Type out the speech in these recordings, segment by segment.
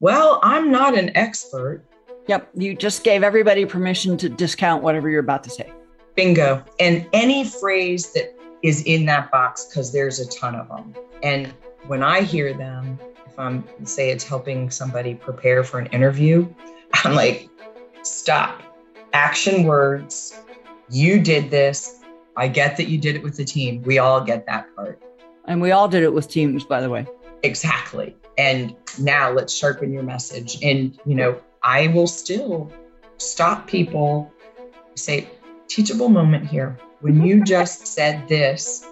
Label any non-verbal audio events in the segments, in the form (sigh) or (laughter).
Well, I'm not an expert. Yep. You just gave everybody permission to discount whatever you're about to say. Bingo. And any phrase that is in that box, because there's a ton of them. And when I hear them, if I'm say it's helping somebody prepare for an interview, (laughs) I'm like, stop. Action words. You did this. I get that you did it with the team. We all get that part. And we all did it with teams, by the way. Exactly. And now let's sharpen your message. And, you know, I will still stop people, say, teachable moment here. When you (laughs) just said this,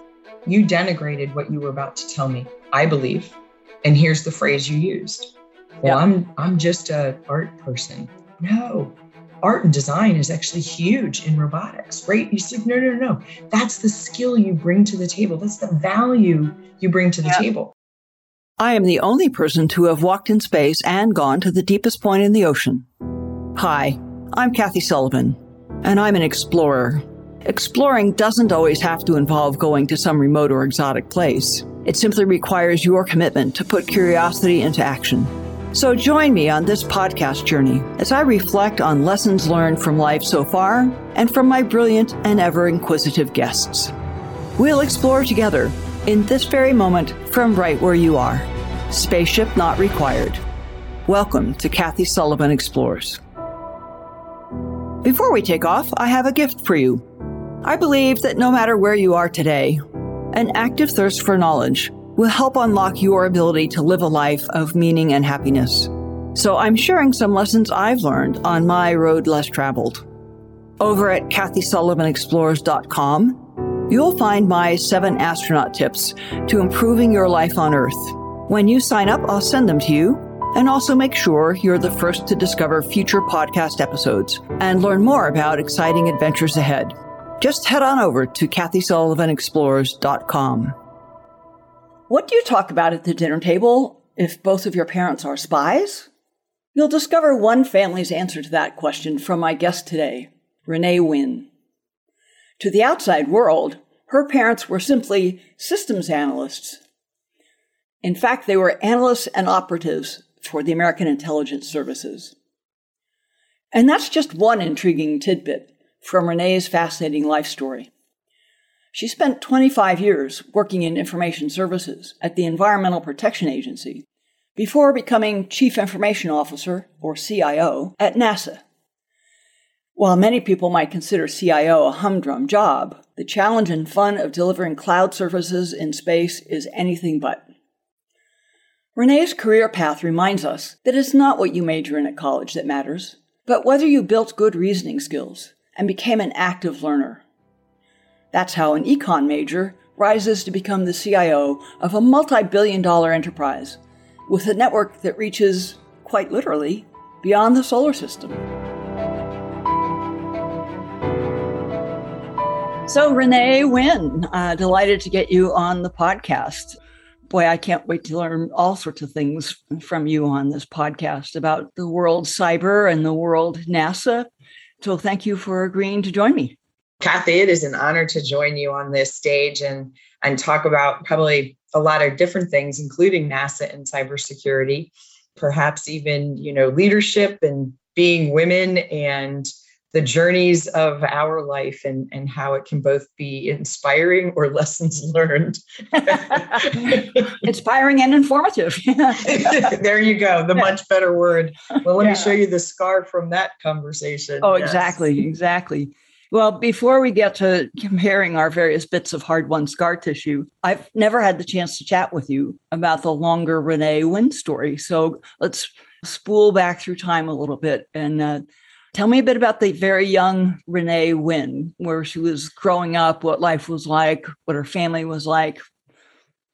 you denigrated what you were about to tell me. I believe. And here's the phrase you used. Well, I'm I'm just a art person. No. Art and design is actually huge in robotics, right? You said, no, no, no. That's the skill you bring to the table. That's the value you bring to the table. I am the only person to have walked in space and gone to the deepest point in the ocean. Hi, I'm Kathy Sullivan, and I'm an explorer. Exploring doesn't always have to involve going to some remote or exotic place. It simply requires your commitment to put curiosity into action. So join me on this podcast journey as I reflect on lessons learned from life so far and from my brilliant and ever inquisitive guests. We'll explore together in this very moment from right where you are. Spaceship not required. Welcome to Kathy Sullivan Explores. Before we take off, I have a gift for you. I believe that no matter where you are today, an active thirst for knowledge will help unlock your ability to live a life of meaning and happiness. So I'm sharing some lessons I've learned on my road less traveled. Over at KathySullivanExplores.com, You'll find my seven astronaut tips to improving your life on Earth. When you sign up, I'll send them to you and also make sure you're the first to discover future podcast episodes and learn more about exciting adventures ahead. Just head on over to KathySullivanExplores.com. What do you talk about at the dinner table if both of your parents are spies? You'll discover one family's answer to that question from my guest today, Renee Wynn. To the outside world, her parents were simply systems analysts. In fact, they were analysts and operatives for the American Intelligence Services. And that's just one intriguing tidbit from Renee's fascinating life story. She spent 25 years working in information services at the Environmental Protection Agency before becoming Chief Information Officer, or CIO, at NASA. While many people might consider CIO a humdrum job, the challenge and fun of delivering cloud services in space is anything but. Renee's career path reminds us that it's not what you major in at college that matters, but whether you built good reasoning skills and became an active learner. That's how an econ major rises to become the CIO of a multi billion dollar enterprise with a network that reaches, quite literally, beyond the solar system. So, Renee Wynn, uh, delighted to get you on the podcast. Boy, I can't wait to learn all sorts of things from you on this podcast about the world cyber and the world NASA. So, thank you for agreeing to join me. Kathy, it is an honor to join you on this stage and and talk about probably a lot of different things, including NASA and cybersecurity, perhaps even you know leadership and being women and the journeys of our life and, and how it can both be inspiring or (laughs) lessons learned. (laughs) inspiring and informative. (laughs) there you go, the much better word. Well, let yeah. me show you the scar from that conversation. Oh, yes. exactly, exactly. Well, before we get to comparing our various bits of hard won scar tissue, I've never had the chance to chat with you about the longer Renee Wynn story. So let's spool back through time a little bit and uh, Tell me a bit about the very young Renee Wynn, where she was growing up, what life was like, what her family was like,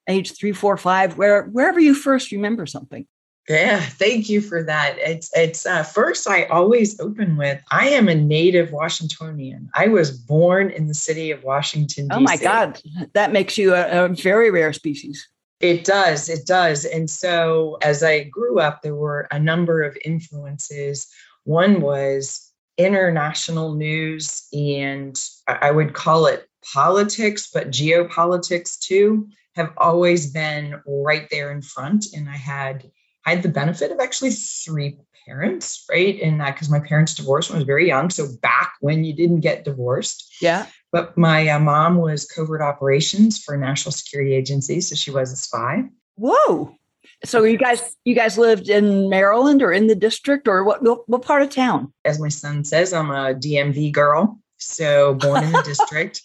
age three, four, five, where wherever you first remember something. Yeah, thank you for that. It's it's uh, first I always open with I am a native Washingtonian. I was born in the city of Washington. D.C. Oh my God, that makes you a, a very rare species. It does, it does. And so as I grew up, there were a number of influences one was international news, and I would call it politics, but geopolitics too, have always been right there in front. And I had I had the benefit of actually three parents, right? In that, because my parents divorced when I was very young. So back when you didn't get divorced. Yeah. But my uh, mom was covert operations for national security agency. So she was a spy. Whoa. So you guys, you guys lived in Maryland or in the district or what? What part of town? As my son says, I'm a DMV girl. So born in the (laughs) district.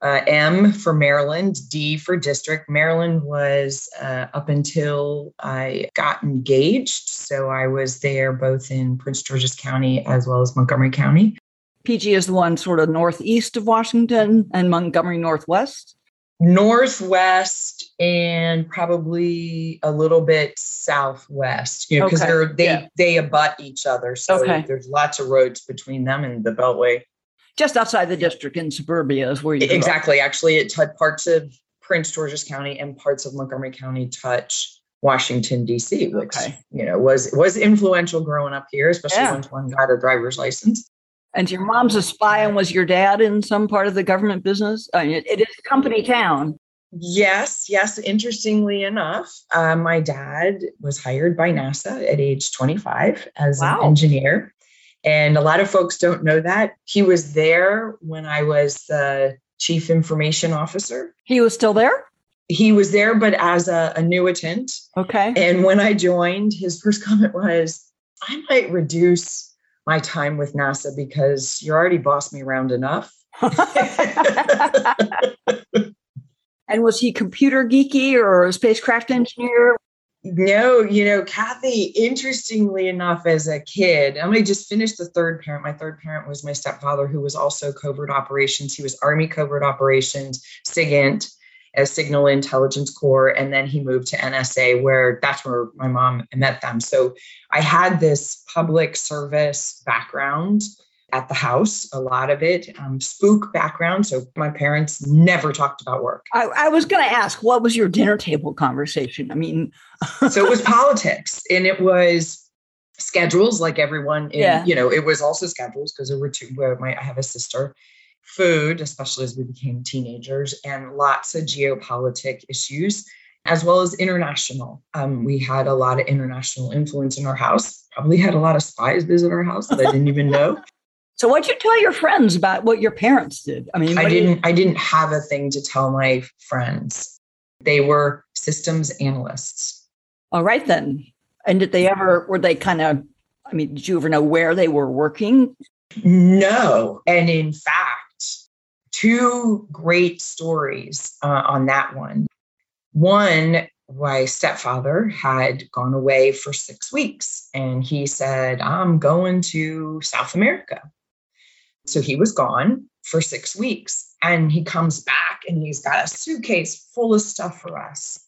Uh, M for Maryland, D for district. Maryland was uh, up until I got engaged. So I was there both in Prince George's County as well as Montgomery County. PG is the one sort of northeast of Washington and Montgomery Northwest. Northwest and probably a little bit southwest, you know, because Okay, they're they yeah. they abut each other. So Okay. there's lots of roads between them and the Beltway. Just outside the district in suburbia is where you. Exactly. Actually, it touched parts of Prince George's County and parts of Montgomery County touch Washington D.C., which Okay. you know was was influential growing up here, especially Yeah. once one got a driver's license. And your mom's a spy, and was your dad in some part of the government business? I mean, it, it is a company town. Yes, yes. Interestingly enough, uh, my dad was hired by NASA at age 25 as Wow. an engineer. And a lot of folks don't know that. He was there when I was the chief information officer. He was still there. He was there, but as a annuitant. Okay. And when I joined, his first (laughs) comment was, I might reduce my time with NASA because you're already bossed me around enough. (laughs) (laughs) and was he computer geeky or a spacecraft engineer? No, you know, Kathy, interestingly enough, as a kid, I'm going to just finish the third parent. My third parent was my stepfather, who was also covert operations. He was Army covert operations, SIGINT, as Signal Intelligence Corps. And then he moved to NSA, where that's where my mom met them. So I had this public service background at the house, a lot of it, um, spook background. So my parents never talked about work. I, I was going to ask, what was your dinner table conversation? I mean, (laughs) so it was politics and it was schedules like everyone in, Yeah. you know it was also schedules because there were two where my i have a sister food especially as we became teenagers and lots of geopolitic issues as well as international um, we had a lot of international influence in our house probably had a lot of spies visit our house that i didn't even know (laughs) so what'd you tell your friends about what your parents did? I mean, i do you- didn't i didn't have a thing to tell my friends they were systems analysts All right then. And did they ever? Were they kind of? I mean, did you ever know where they were working? No. And in fact, two great stories uh, on that one. One, my stepfather had gone away for six weeks and he said, I'm going to South America. So he was gone for six weeks and he comes back and he's got a suitcase full of stuff for us.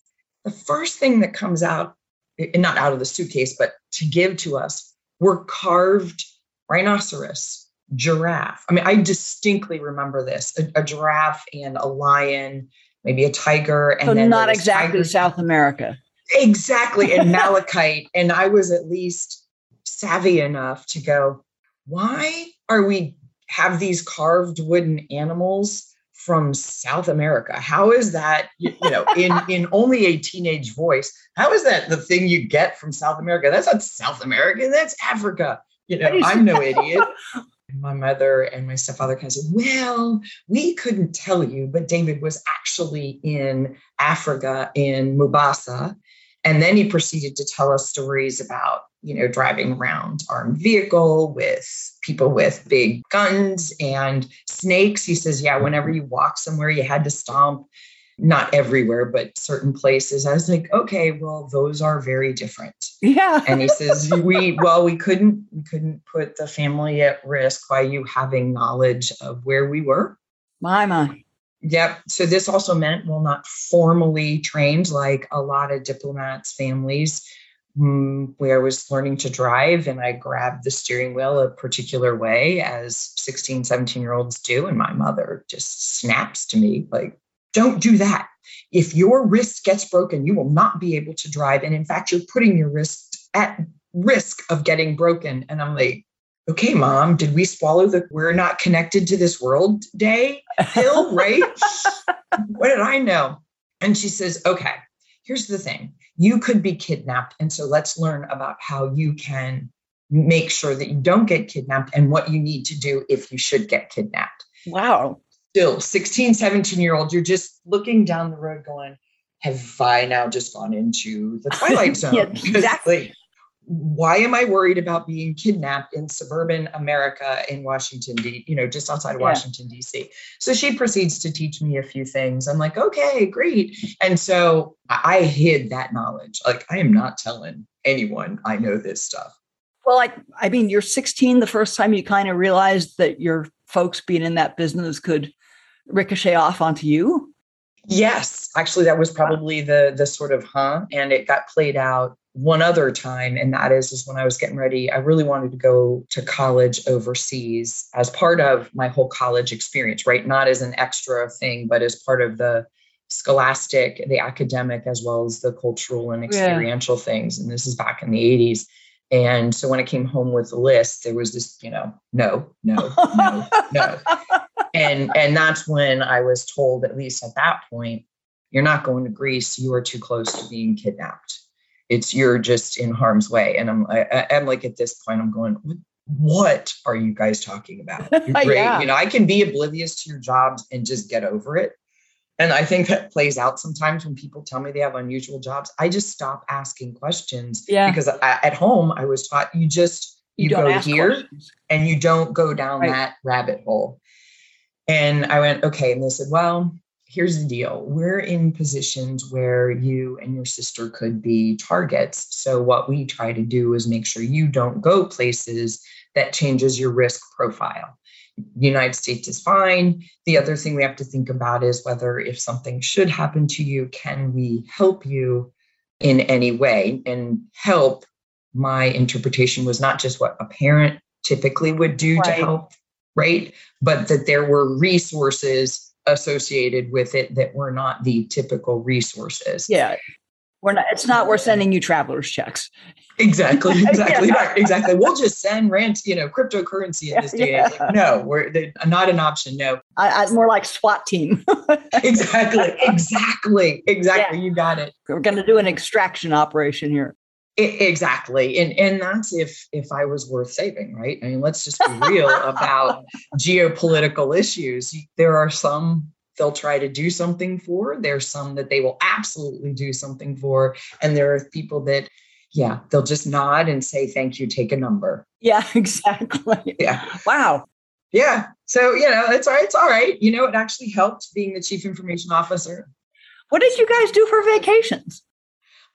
The first thing that comes out, eh, not out of the suitcase, but to give to us, were carved rhinoceros, giraffe. I mean, I distinctly remember this a, a giraffe and a lion, maybe a tiger. And So then not exactly tigers- South America. Exactly. And (laughs) malachite. and I was at least savvy enough to go, why are we have these carved wooden animals from South America? How is that, you you know, in, (laughs) in only a teenage voice? How is that the thing you get from South America? That's not South America, that's Africa. You know, I'm no idiot. (laughs) My mother and my stepfather kind of said, Well, we couldn't tell you, but David was actually in Africa in Mombasa. And then he proceeded to tell us stories about, you know, driving around armed vehicle with people with big guns and snakes. He says, yeah, whenever you walk somewhere, you had to stomp, not everywhere, but certain places. I was like, okay, well, those are very different. Yeah. And he says, we, well, we couldn't, we couldn't put the family at risk by you having knowledge of where we were. My my. Yep. So this also meant, well, not formally trained like a lot of diplomats' families, mm, where I was learning to drive and I grabbed the steering wheel a particular way, as 16, 17 year olds do. And my mother just snaps to me, like, don't do that. If your wrist gets broken, you will not be able to drive. And in fact, you're putting your wrist at risk of getting broken. And I'm like, okay, mom, did we swallow the we're not connected to this world day pill, (laughs) right? what did I know? And she says, okay, here's the thing you could be kidnapped. And so let's learn about how you can make sure that you don't get kidnapped and what you need to do if you should get kidnapped. Wow. Still 16, 17 year old, you're just looking down the road going, have I now just gone into the (laughs) twilight zone? yeah, (laughs) exactly why am I worried about being kidnapped in suburban America in Washington, D, you know, just outside of yeah. Washington, D.C. So she proceeds to teach me a few things. I'm like, okay, great. And so I hid that knowledge. Like, I am not telling anyone I know this stuff. Well, I, I mean, you're 16 the first time you kind of realized that your folks being in that business could ricochet off onto you. Yes, actually, that was probably the the sort of huh, and it got played out one other time and that is is when i was getting ready. I really wanted to go to college overseas as part of my whole college experience right? Not as an extra thing but as part of the scholastic the academic as well as the cultural and experiential yeah. things. And this is back in the 80s and so when i came home with the list there was this you know no no no no (laughs) and and that's when i was told at least at that point you're not going to greece. You are too close to being kidnapped. It's you're just in harm's way. And i'm I, i'm like at this point i'm going what are you guys talking about? (laughs) Yeah. you know i can be oblivious to your jobs and just get over it. And i think that plays out sometimes when people tell me they have unusual jobs. I just stop asking questions yeah. because I, at home i was taught you just you, you go here questions. and you don't go down right. that rabbit hole and i went okay. And they said well here's the deal. We're in positions where you and your sister could be targets. So what we try to do is make sure you don't go places that changes your risk profile. The united states is fine. The other thing we have to think about is whether if something should happen to you can we help you in any way? And help my interpretation was not just what a parent typically would do right. to help right but that there were resources associated with it that were not the typical resources. Yeah. We're not, it's not, we're sending you traveler's checks. Exactly. (laughs) Exactly. yeah. Right. Exactly. We'll just send rent, you know, cryptocurrency in this (laughs) day. Yeah. Like, no, we're not an option. No. I, I, more like SWAT team. (laughs) exactly. Exactly. Exactly. Yeah. You got it. We're going to do an extraction operation here. Exactly. And and that's if if I was worth saving, right? I mean, let's just be real (laughs) about geopolitical issues. There are some they'll try to do something for, there's some that they will absolutely do something for, and there are people that yeah, they'll just nod and say thank you, take a number. Yeah, (laughs) exactly. Yeah. Wow. Yeah. So, you know, it's all right. It's all right. You know, it actually helped being the chief information officer. What did you guys do for vacations?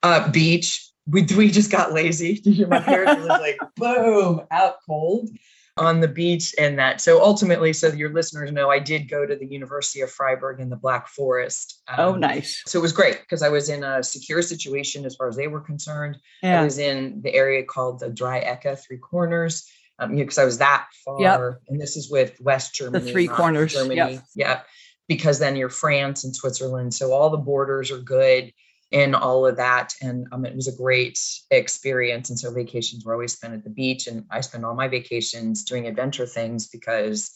Uh, beach, we we just got lazy. (laughs) My parents was like, (laughs) boom, out cold on the beach and that. So ultimately, so your listeners know, I did go to the University of Freiburg in the Black Forest. Oh, um, oh, nice. So it was great because I was in a secure situation as far as they were concerned. Yeah. I was in the area called the Drei Ecke Three Corners. Um, because I was that far, yep. and this is with West Germany, the three corners, Germany, yep. yeah. Because then you're France and Switzerland, so all the borders are good in all of that. And um, it was a great experience. And so vacations were always spent at the beach. And I spend all my vacations doing adventure things because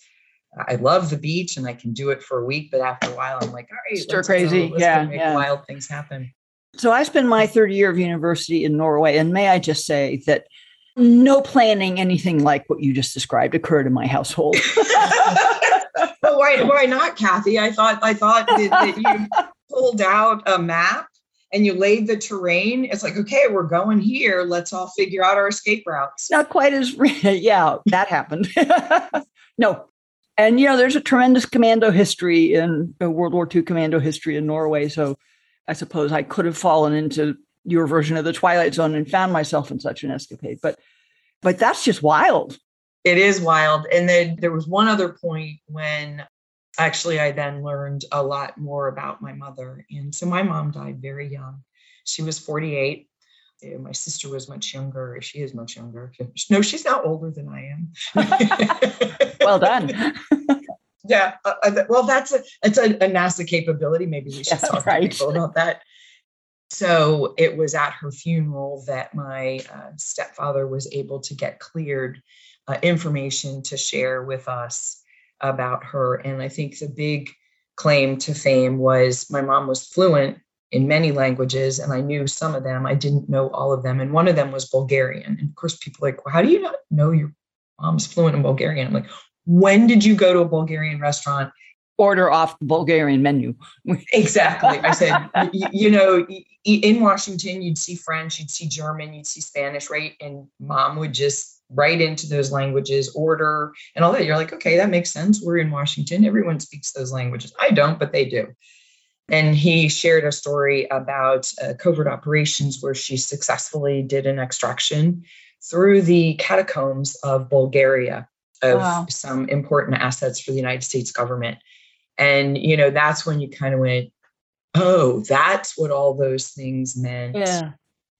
I love the beach and I can do it for a week. But after a while, I'm like, all right, stir crazy. yeah. Make yeah. wild things happen. So I spent my third year of university in Norway. And may I just say that no planning anything like what you just described occurred in my household. (laughs) (laughs) well, why, why not, Kathy? I thought I thought that, that you pulled out a map and you laid the terrain, it's like, okay, we're going here. Let's all figure out our escape routes. Not quite as, (laughs) yeah, that happened. (laughs) no. And, you know, there's a tremendous commando history in uh, World War II commando history in Norway. So I suppose I could have fallen into your version of the Twilight Zone and found myself in such an escapade. But, but that's just wild. It is wild. And then there was one other point when actually, I then learned a lot more about my mother. And so my mom died very young. She was 48. My sister was much younger. She is much younger. (laughs) No, she's not older than I am. (laughs) well done. (laughs) yeah. Uh, uh well, that's a it's a, a, NASA capability. Maybe we should yeah, talk right. to people about that. So it was at her funeral that my uh, stepfather was able to get cleared uh, information to share with us about her. And I think the big claim to fame was my mom was fluent in many languages, and I knew some of them. I didn't know all of them. And one of them was Bulgarian. And of course, people are like, well, how do you not know your mom's fluent in Bulgarian? I'm like, when did you go to a Bulgarian restaurant? Order off the Bulgarian menu. (laughs) exactly. I said, you, you know, in Washington, you'd see French, you'd see German, you'd see Spanish, right? And mom would just write into those languages, order, and all that. You're like, okay, that makes sense. We're in Washington. Everyone speaks those languages. I don't, but they do. And he shared a story about uh, covert operations where she successfully did an extraction through the catacombs of Bulgaria of wow. some important assets for the United States government. And, you know, that's when you kind of went, oh, that's what all those things meant. Yeah.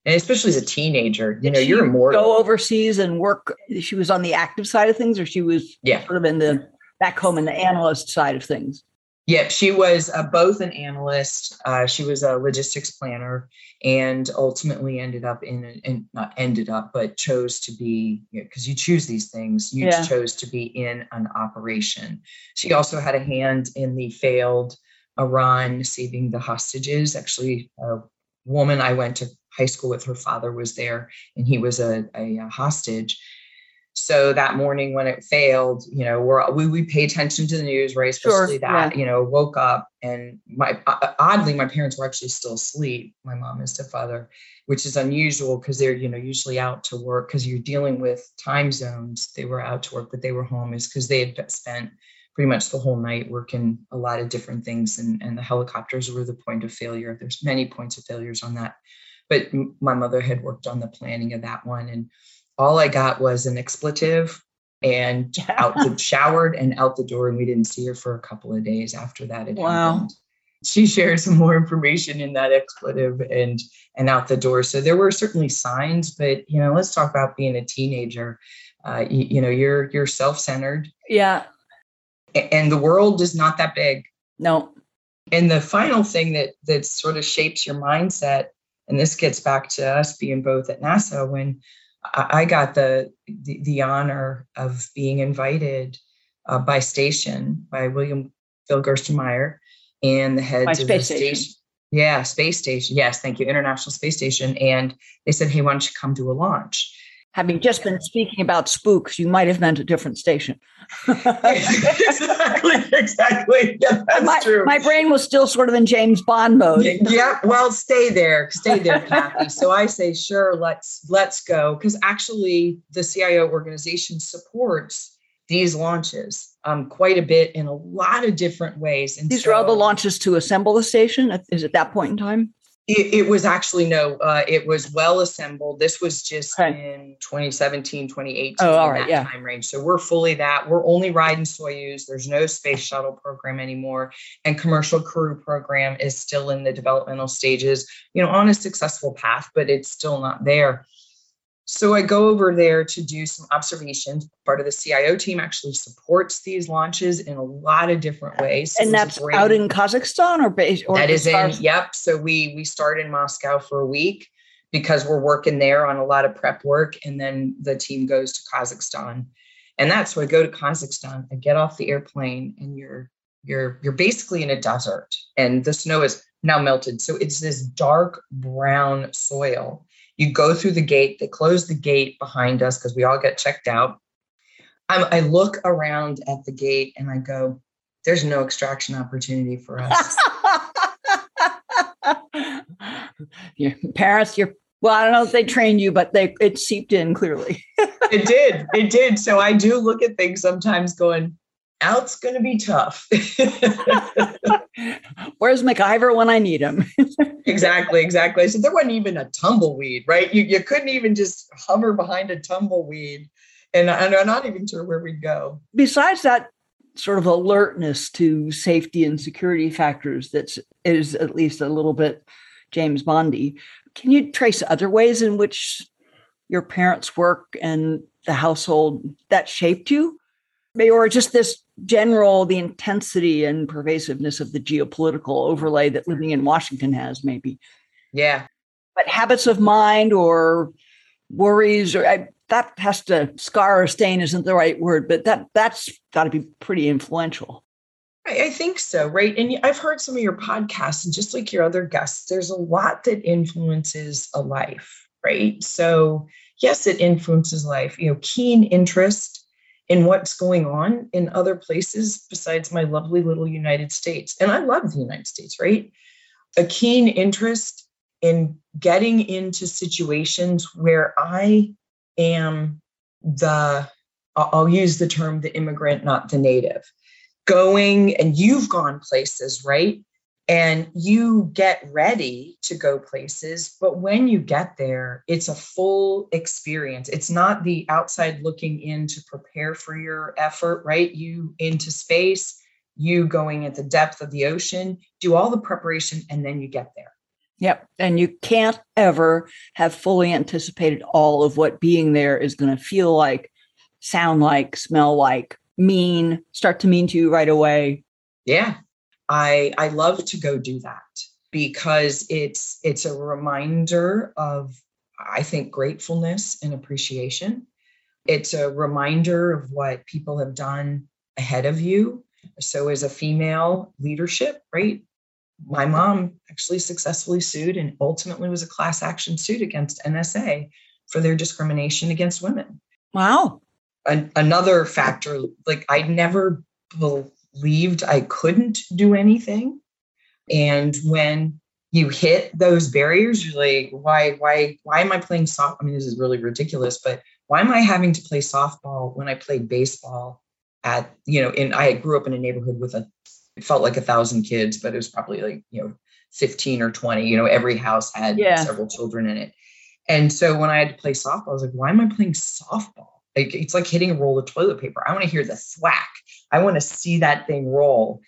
And especially as a teenager, you know, you're immortal. Go overseas and work. She was on the active side of things, or she was yeah. sort of in the back home in the analyst side of things. Yeah, she was uh, both an analyst. Uh, she was a logistics planner, and ultimately ended up in, in not ended up, but chose to be because you, know, you, choose these things. You yeah. chose to be in an operation. She also had a hand in the failed Iran saving the hostages. Actually, a woman I went to high school with, her father was there, and he was a, a, a hostage so that morning when it failed, you know, we're, we we pay attention to the news, right? Especially sure, that, yeah. you know, woke up and my uh, oddly my parents were actually still asleep. My mom and stepfather, which is unusual because they're you know usually out to work because you're dealing with time zones. They were out to work, but they were home is because they had spent pretty much the whole night working a lot of different things and, and the helicopters were the point of failure there's many points of failures on that but my mother had worked on the planning of that one and all I got was an expletive and (laughs) out the showered and out the door. And we didn't see her for a couple of days after that. It wow. happened. She shared some more information in that expletive and and out the door. So there were certainly signs, but you know, let's talk about being a teenager. Uh, you, you know, you're you're self-centered. Yeah. And the world is not that big. No. And the final thing that that sort of shapes your mindset, and this gets back to us being both at NASA when I got the, the, the honor of being invited uh, by station by William Bill Gerstenmaier and the heads by of space the station. station. Yeah, space station. Yes, thank you, International Space Station. And they said, "Hey, why don't you come to a launch?" Having just been speaking about spooks, you might have meant a different station. exactly, (laughs) exactly. Yeah, that's my, true. My brain was still sort of in James Bond mode. yeah, well, stay there, stay there, Kathy. So I say, sure, let's let's go, because actually, the CIO organization supports these launches um, quite a bit in a lot of different ways. And these so, are all the launches to assemble the station. Is at that point in time? It, it was actually no, uh, it was well assembled. This was just okay. in 2017, 2018, oh, all right, yeah. time range. So we're fully that. We're only riding Soyuz. There's no space shuttle program anymore, and commercial crew program is still in the developmental stages. You know, on a successful path, but it's still not there. So I go over there to do some observations. Part of the CIO team actually supports these launches in a lot of different ways. And that's great, out in Kazakhstan or or that is in yep. So we we start in Moscow for a week because we're working there on a lot of prep work, and then the team goes to Kazakhstan. And that's so I go to Kazakhstan, I get off the airplane, and you're you're you're basically in a desert, and the snow is now melted. So it's this dark brown soil you go through the gate, they close the gate behind us because we all get checked out. I'm, I look around at the gate and I go, there's no extraction opportunity for us. your parents, your well, I don't know if they trained you, but they it seeped in clearly. (laughs) it did. It did. So I do look at things sometimes going, out's going to be tough. (laughs) Where's MacGyver when I need him? (laughs) exactly, exactly. So there wasn't even a tumbleweed, right? You, you couldn't even just hover behind a tumbleweed. And, and I'm not even sure where we'd go. Besides that sort of alertness to safety and security factors that is at least a little bit James Bondy, can you trace other ways in which your parents' work and the household that shaped you? Maybe or just this general the intensity and pervasiveness of the geopolitical overlay that living in Washington has, maybe. Yeah. But habits of mind or worries or I, that has to scar or stain isn't the right word, but that that's got to be pretty influential. I, I think so, right? And I've heard some of your podcasts, and just like your other guests, there's a lot that influences a life, right? So, yes, it influences life. You know, keen interest in what's going on in other places besides my lovely little United States. And I love the United States, right? A keen interest in getting into situations where I am the, I'll use the term the immigrant, not the native going and you've gone places, right? And you get ready to go places. But when you get there, it's a full experience. It's not the outside looking in to prepare for your effort, right? You into space, you going at the depth of the ocean, do all the preparation, and then you get there. Yep. And you can't ever have fully anticipated all of what being there is going to feel like, sound like, smell like, mean, start to mean to you right away? Yeah. I I love to go do that because it's it's a reminder of I think gratefulness and appreciation. It's a reminder of what people have done ahead of you. So as a female leadership, right? My mom actually successfully sued and ultimately was a class action suit against NSA for their discrimination against women. Wow an, another factor like i never believed i couldn't do anything and when you hit those barriers you're like why why why am i playing soft i mean this is really ridiculous but why am i having to play softball when i played baseball at you know in i grew up in a neighborhood with a it felt like a thousand kids but it was probably like you know 15 or 20 you know every house had yeah. several children in it and so when i had to play softball i was like why am i playing softball like it's like hitting a roll of toilet paper. I want to hear the thwack. I want to see that thing roll.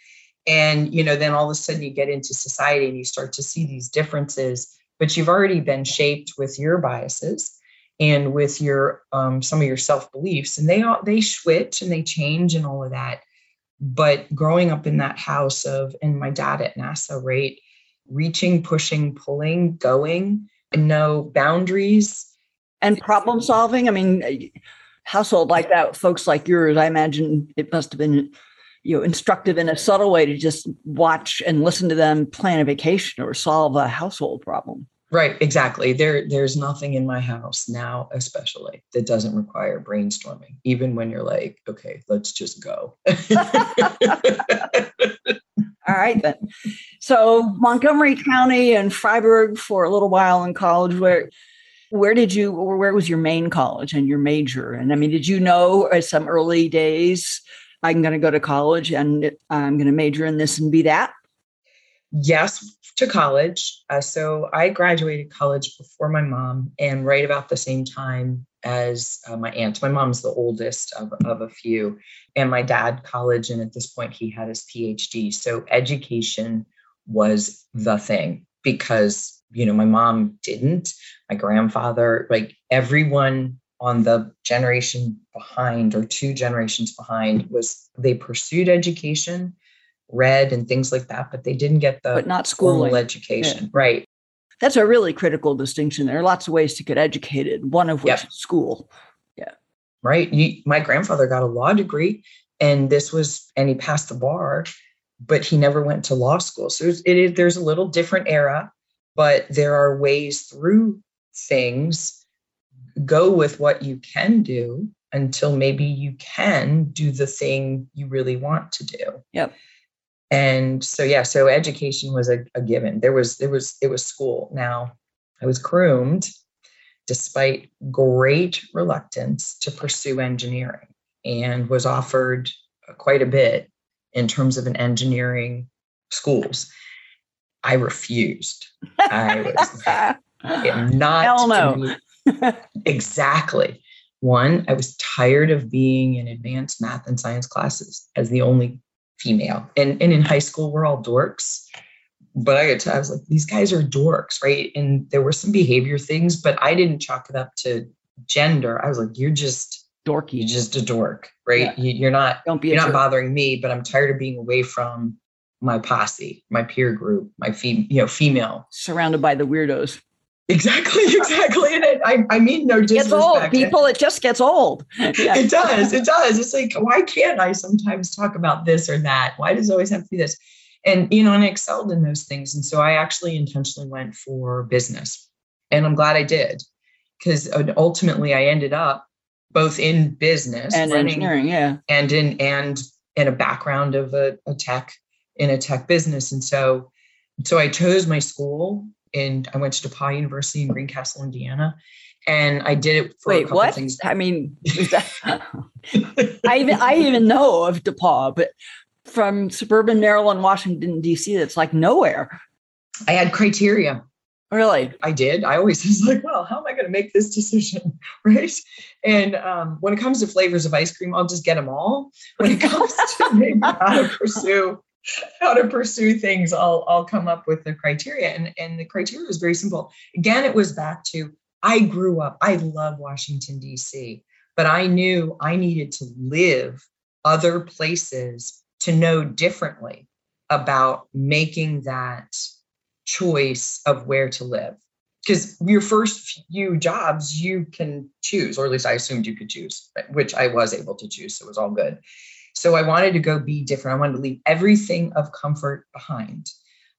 And you know, then all of a sudden you get into society and you start to see these differences, but you've already been shaped with your biases and with your um, some of your self beliefs, and they all they switch and they change and all of that. But growing up in that house of and my dad at NASA, right, reaching, pushing, pulling, going, no boundaries and problem solving. I mean, household like that, folks like yours, I imagine it must have been you know instructive in a subtle way to just watch and listen to them plan a vacation or solve a household problem. Right, exactly. There there's nothing in my house now especially that doesn't require brainstorming. Even when you're like, okay, let's just go. (laughs) All right then. So Montgomery County and Freiburg for a little while in college where where did you, or where was your main college and your major? And I mean, did you know at some early days, I'm going to go to college and I'm going to major in this and be that? Yes, to college. Uh, so I graduated college before my mom and right about the same time as uh, my aunt. My mom's the oldest of, of a few, and my dad college. And at this point, he had his PhD. So education was the thing because you know my mom didn't my grandfather like everyone on the generation behind or two generations behind was they pursued education read and things like that but they didn't get the but not school education. Yeah. right. That's a really critical distinction. There are lots of ways to get educated one of which yep. is school. Yeah. Right. You, my grandfather got a law degree and this was and he passed the bar but he never went to law school. So it is there's a little different era but there are ways through things. Go with what you can do until maybe you can do the thing you really want to do. Yep. And so yeah, so education was a, a given. There was there was it was school. Now I was groomed despite great reluctance to pursue engineering and was offered quite a bit in terms of an engineering schools. I refused. I was (laughs) not no. exactly. One, I was tired of being in advanced math and science classes as the only female. And, and in high school, we're all dorks. But I to, I was like, these guys are dorks, right? And there were some behavior things, but I didn't chalk it up to gender. I was like, you're just dorky. You're just a dork, right? Yeah. You, are not. Don't be. You're not bothering me, but I'm tired of being away from my posse, my peer group, my fem- you know female surrounded by the weirdos. Exactly, (laughs) exactly. And it, I, I mean no disrespect. It's old, people. It just gets old. Yeah. It does. It (laughs) does. It's like, why can't I sometimes talk about this or that? Why does it always have to be this? And you know, and I excelled in those things. And so I actually intentionally went for business. And I'm glad I did. Because uh, ultimately I ended up both in business and running, engineering, yeah. And in and in a background of a, a tech in a tech business. And so so I chose my school and I went to DePauw University in Greencastle, Indiana. And I did it for Wait, what? Things. I mean, that, (laughs) I even I even know of DePauw, but from suburban Maryland, Washington D.C., that's like nowhere. I had criteria. Really? I did. I always (laughs) was like, well, how am I going to make this decision? (laughs) Right. And um, when it comes to flavors of ice cream, I'll just get them all. When it comes to maybe how to pursue (laughs) how to pursue things, I'll I'll come up with the criteria. And, and the criteria is very simple. Again, it was back to I grew up, I love Washington, DC, but I knew I needed to live other places to know differently about making that choice of where to live. Because your first few jobs, you can choose, or at least I assumed you could choose, which I was able to choose. So it was all good. So I wanted to go be different. I wanted to leave everything of comfort behind.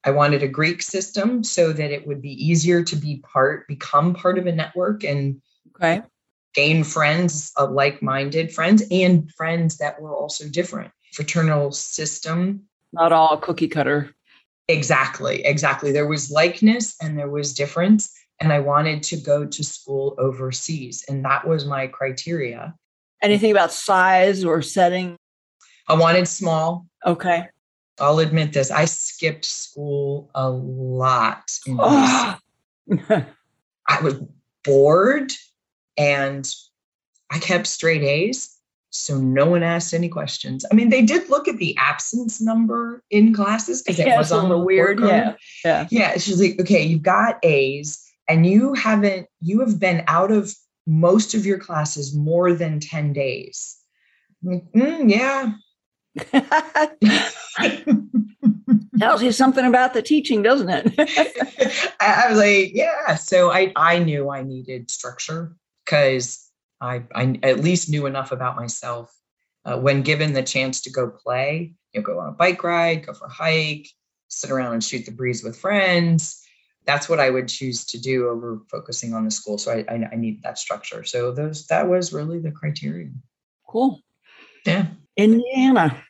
I wanted a Greek system so that it would be easier to be part, become part of a network and okay. gain friends of like-minded friends and friends that were also different. Fraternal system. Not all cookie cutter. Exactly, exactly. There was likeness and there was difference. And I wanted to go to school overseas. And that was my criteria. Anything about size or setting? I wanted small. Okay. I'll admit this. I skipped school a lot. Oh. I was bored and I kept straight A's. So no one asked any questions. I mean, they did look at the absence number in classes because it (laughs) yeah, was on the weird. Yeah. Yeah. Yeah. She's like, okay, you've got A's and you haven't, you have been out of most of your classes more than 10 days. Like, mm, yeah, (laughs) Tells you something about the teaching, doesn't it? (laughs) I, was like, yeah. So I I knew I needed structure because I I at least knew enough about myself. Uh, when given the chance to go play, you know, go on a bike ride, go for a hike, sit around and shoot the breeze with friends. That's what I would choose to do over focusing on the school. So I, I, I need that structure. So those that was really the criterion. Cool. Yeah. Indiana.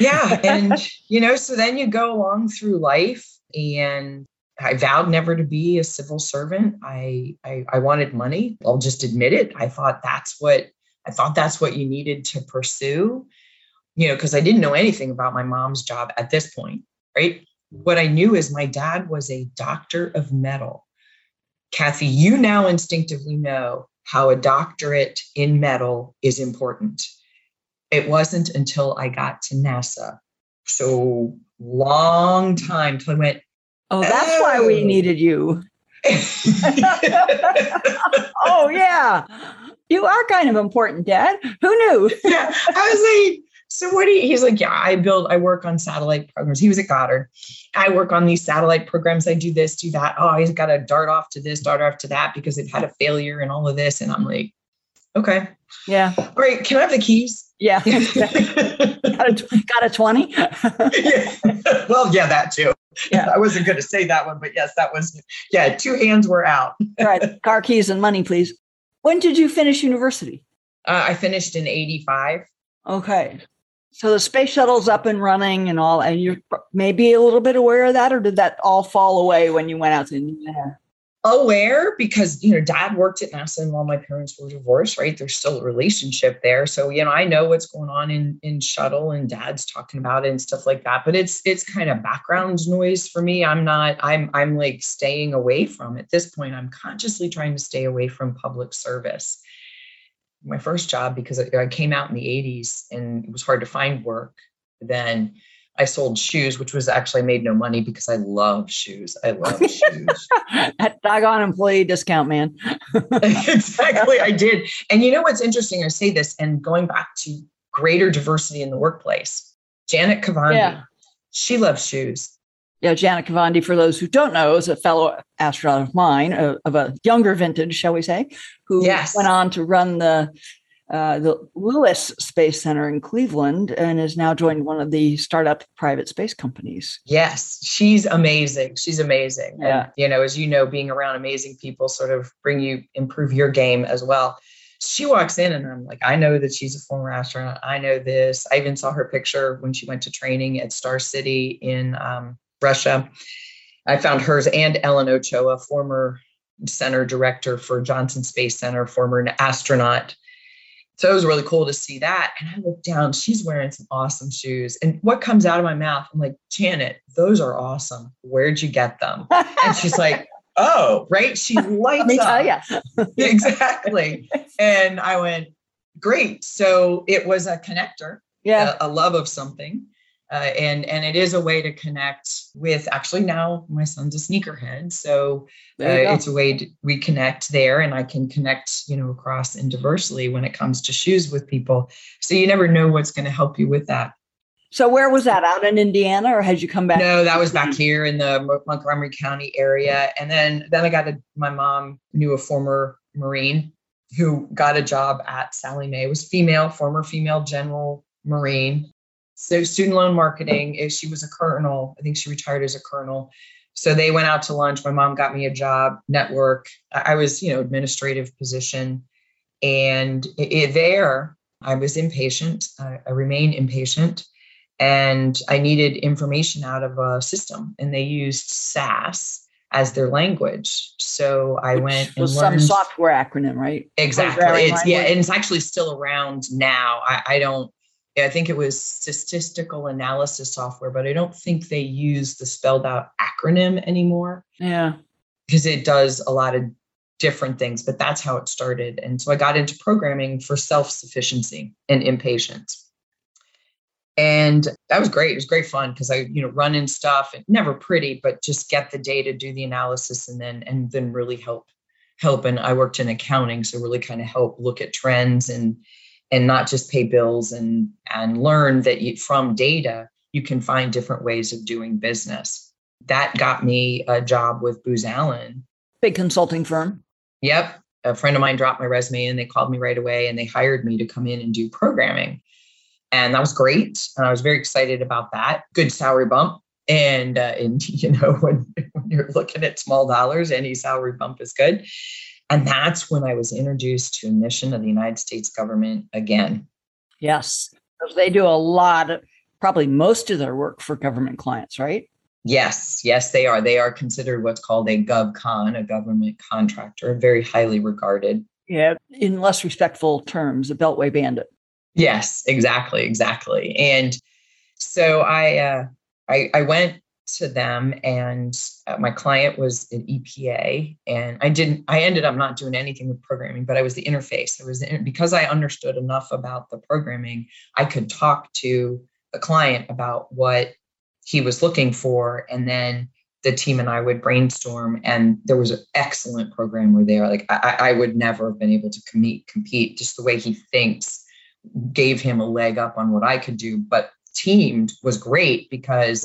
yeah. (laughs) And, you know, so then you go along through life and I vowed never to be a civil servant. I, I, I wanted money. I'll just admit it. I thought that's what I thought that's what you needed to pursue. You know, because I didn't know anything about my mom's job at this point, right? What I knew is my dad was a doctor of metal. Kathy, you now instinctively know how a doctorate in metal is important it wasn't until I got to NASA. So long time till I went. Oh, that's oh. why we oh. needed you. (laughs) oh yeah, you are kind of important, Dad. Who knew? (laughs) yeah, I was like, so what do you? He's like, yeah, I build, I work on satellite programs. He was at Goddard. I work on these satellite programs. I do this, do that. Oh, he's got to dart off to this, dart off to that because it had a failure and all of this. And I'm like, okay, yeah. All right, can I have the keys? Yeah. (laughs) got, a, 20? (laughs) yeah. Well, yeah, that too. Yeah. (laughs) I wasn't going to say that one, but yes, that was, yeah, two hands were out. Right. Car keys and money, please. When did you finish university? Uh, I finished in 85. Okay. So the space shuttle's up and running and all, and you're maybe a little bit aware of that, or did that all fall away when you went out to? Aware because you know dad worked at nasa and while my parents were divorced right there's still a relationship there. So you know i know what's going on in in shuttle and dad's talking about it and stuff like that but it's it's kind of background noise for me. I'm not i'm i'm like staying away from at this point i'm consciously trying to stay away from public service. My first job because i came out in the 80s and it was hard to find work then I sold shoes, which was actually made no money because I love shoes. I love (laughs) shoes. that doggone employee discount, man. (laughs) (laughs) exactly, I did. And you know what's interesting? I say this, and going back to greater diversity in the workplace, Janet Kavandi, yeah. she loves shoes. Yeah, Janet Kavandi, for those who don't know, is a fellow astronaut of mine, uh, of a younger vintage, shall we say, who yes. went on to run the uh, the Lewis Space Center in Cleveland and is now joined one of the startup private space companies. Yes, she's amazing. She's amazing. Yeah. And, you know, as you know, being around amazing people sort of bring you improve your game as well. She walks in and I'm like, I know that she's a former astronaut. I know this. I even saw her picture when she went to training at Star City in um, Russia. I found hers and Ellen Ochoa, former center director for Johnson Space Center, former astronaut so it was really cool to see that. And I looked down, she's wearing some awesome shoes. And what comes out of my mouth, I'm like, Janet, those are awesome. Where'd you get them? and she's like, (laughs) oh, right. She lights Me up. Tell (laughs) exactly. And I went, great. So it was a connector, yeah. a, a love of something. Uh, and and it is a way to connect with actually now my son's a sneakerhead so uh, it's a way to, we connect there and i can connect you know across and diversely when it comes to shoes with people. So you never know what's going to help you with that. So where was that out in indiana or had you come back? No that was back here in the montgomery county area and then then i got a my mom knew a former marine who got a job at Sallie Mae it was female former female general marine so student loan marketing eh, she was a colonel. I think she retired as a colonel. So they went out to lunch. My mom got me a job network. I was you know administrative position. And it, it, there i was impatient. I, I remained impatient. And i needed information out of a system. And they used SAS as their language. So i Which went was and some software acronym right? Exactly. It's yeah and it's actually still around now. I, I don't I think it was statistical analysis software, but I don't think they use the spelled out acronym anymore yeah because it does a lot of different things, but that's how it started. And so I got into programming for self sufficiency and impatience. And that was great. It was great fun because I, you know, run in stuff and never pretty, but just get the data, do the analysis, and then and then really help help. And I worked in accounting, so really kind of help look at trends and and not just pay bills and and learn that you, from data you can find different ways of doing business. That got me a job with booz allen. Big consulting firm. Yep. A friend of mine dropped my resume and they called me right away and they hired me to come in and do programming. And that was great. And i was very excited about that. Good salary bump. And uh, and (laughs) you know when, when you're looking at small dollars any salary bump is good and that's when I was introduced to a mission of the United States government again. Yes. They do a lot of, probably most of their work for government clients, right? Yes, yes, they are. They are considered what's called a GovCon, a government contractor, very highly regarded. Yeah, in less respectful terms, a Beltway bandit. Yes, exactly, exactly. And so I, uh, I, I went to them and uh, my client was an epa and i didn't i ended up not doing anything with programming but i was the interface. I was the, because i understood enough about the programming i could talk to the client about what he was looking for and then the team and i would brainstorm and there was an excellent programmer there. Like i, I would never have been able to compete compete just the way he thinks gave him a leg up on what i could do but teamed was great because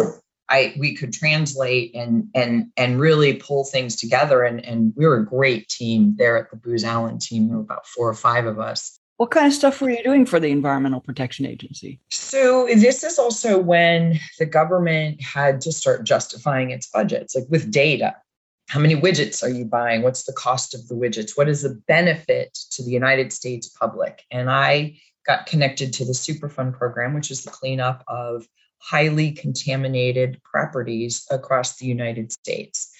I we could translate and and and really pull things together. And and we were a great team there at the Booz Allen team. There were about four or five of us. What kind of stuff were you doing for the Environmental Protection Agency? So this is also when the government had to start justifying its budgets, like with data. How many widgets are you buying? What's the cost of the widgets? What is the benefit to the United States public? And I got connected to the Superfund program, which is the cleanup of highly contaminated properties across the United States.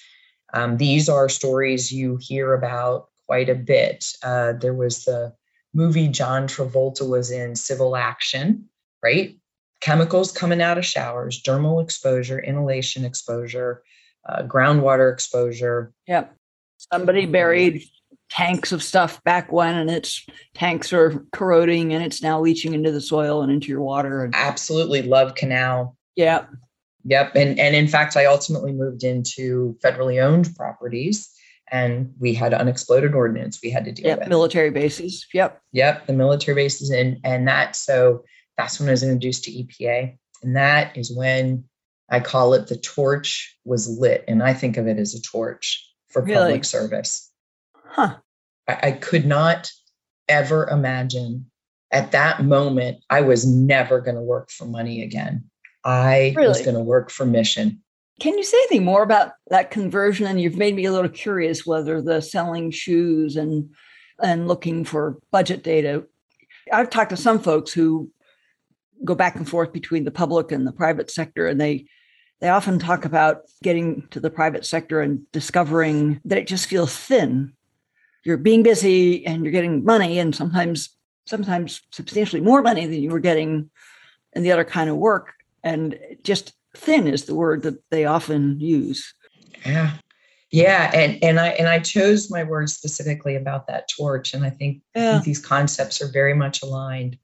Um, these are stories you hear about quite a bit. Uh, there was the movie John Travolta was in, Civil Action, right? Chemicals coming out of showers, dermal exposure, inhalation exposure, uh, groundwater exposure. Yep. Somebody buried tanks of stuff back when and its tanks are corroding and it's now leaching into the soil and into your water absolutely love canal yeah yep and and in fact i ultimately moved into federally owned properties and we had unexploded ordnance we had to deal yep, with military bases yep yep the military bases and and that so that's when i was introduced to epa and that is when I call it the torch was lit, and I think of it as a torch for Really? public service. Huh. I, I could not ever imagine at that moment I was never going to work for money again. I was going to work for mission. Can you say anything more about that conversion? And you've made me a little curious whether the selling shoes and and looking for budget data. I've talked to some folks who go back and forth between the public and the private sector, and they they often talk about getting to the private sector and discovering that it just feels thin. You're being busy and you're getting money, and sometimes sometimes substantially more money than you were getting in the other kind of work, and just thin is the word that they often use. Yeah. Yeah. And and I and I chose my words specifically about that torch. And I think, I think these concepts are very much aligned.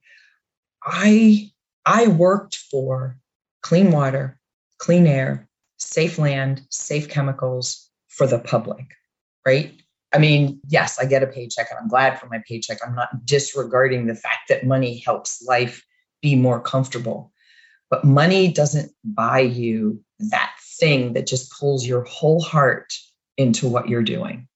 I I worked for clean water, clean air, safe land, safe chemicals for the public, right? I mean, yes, I get a paycheck and I'm glad for my paycheck. I'm not disregarding the fact that money helps life be more comfortable. But money doesn't buy you that thing that just pulls your whole heart into what you're doing.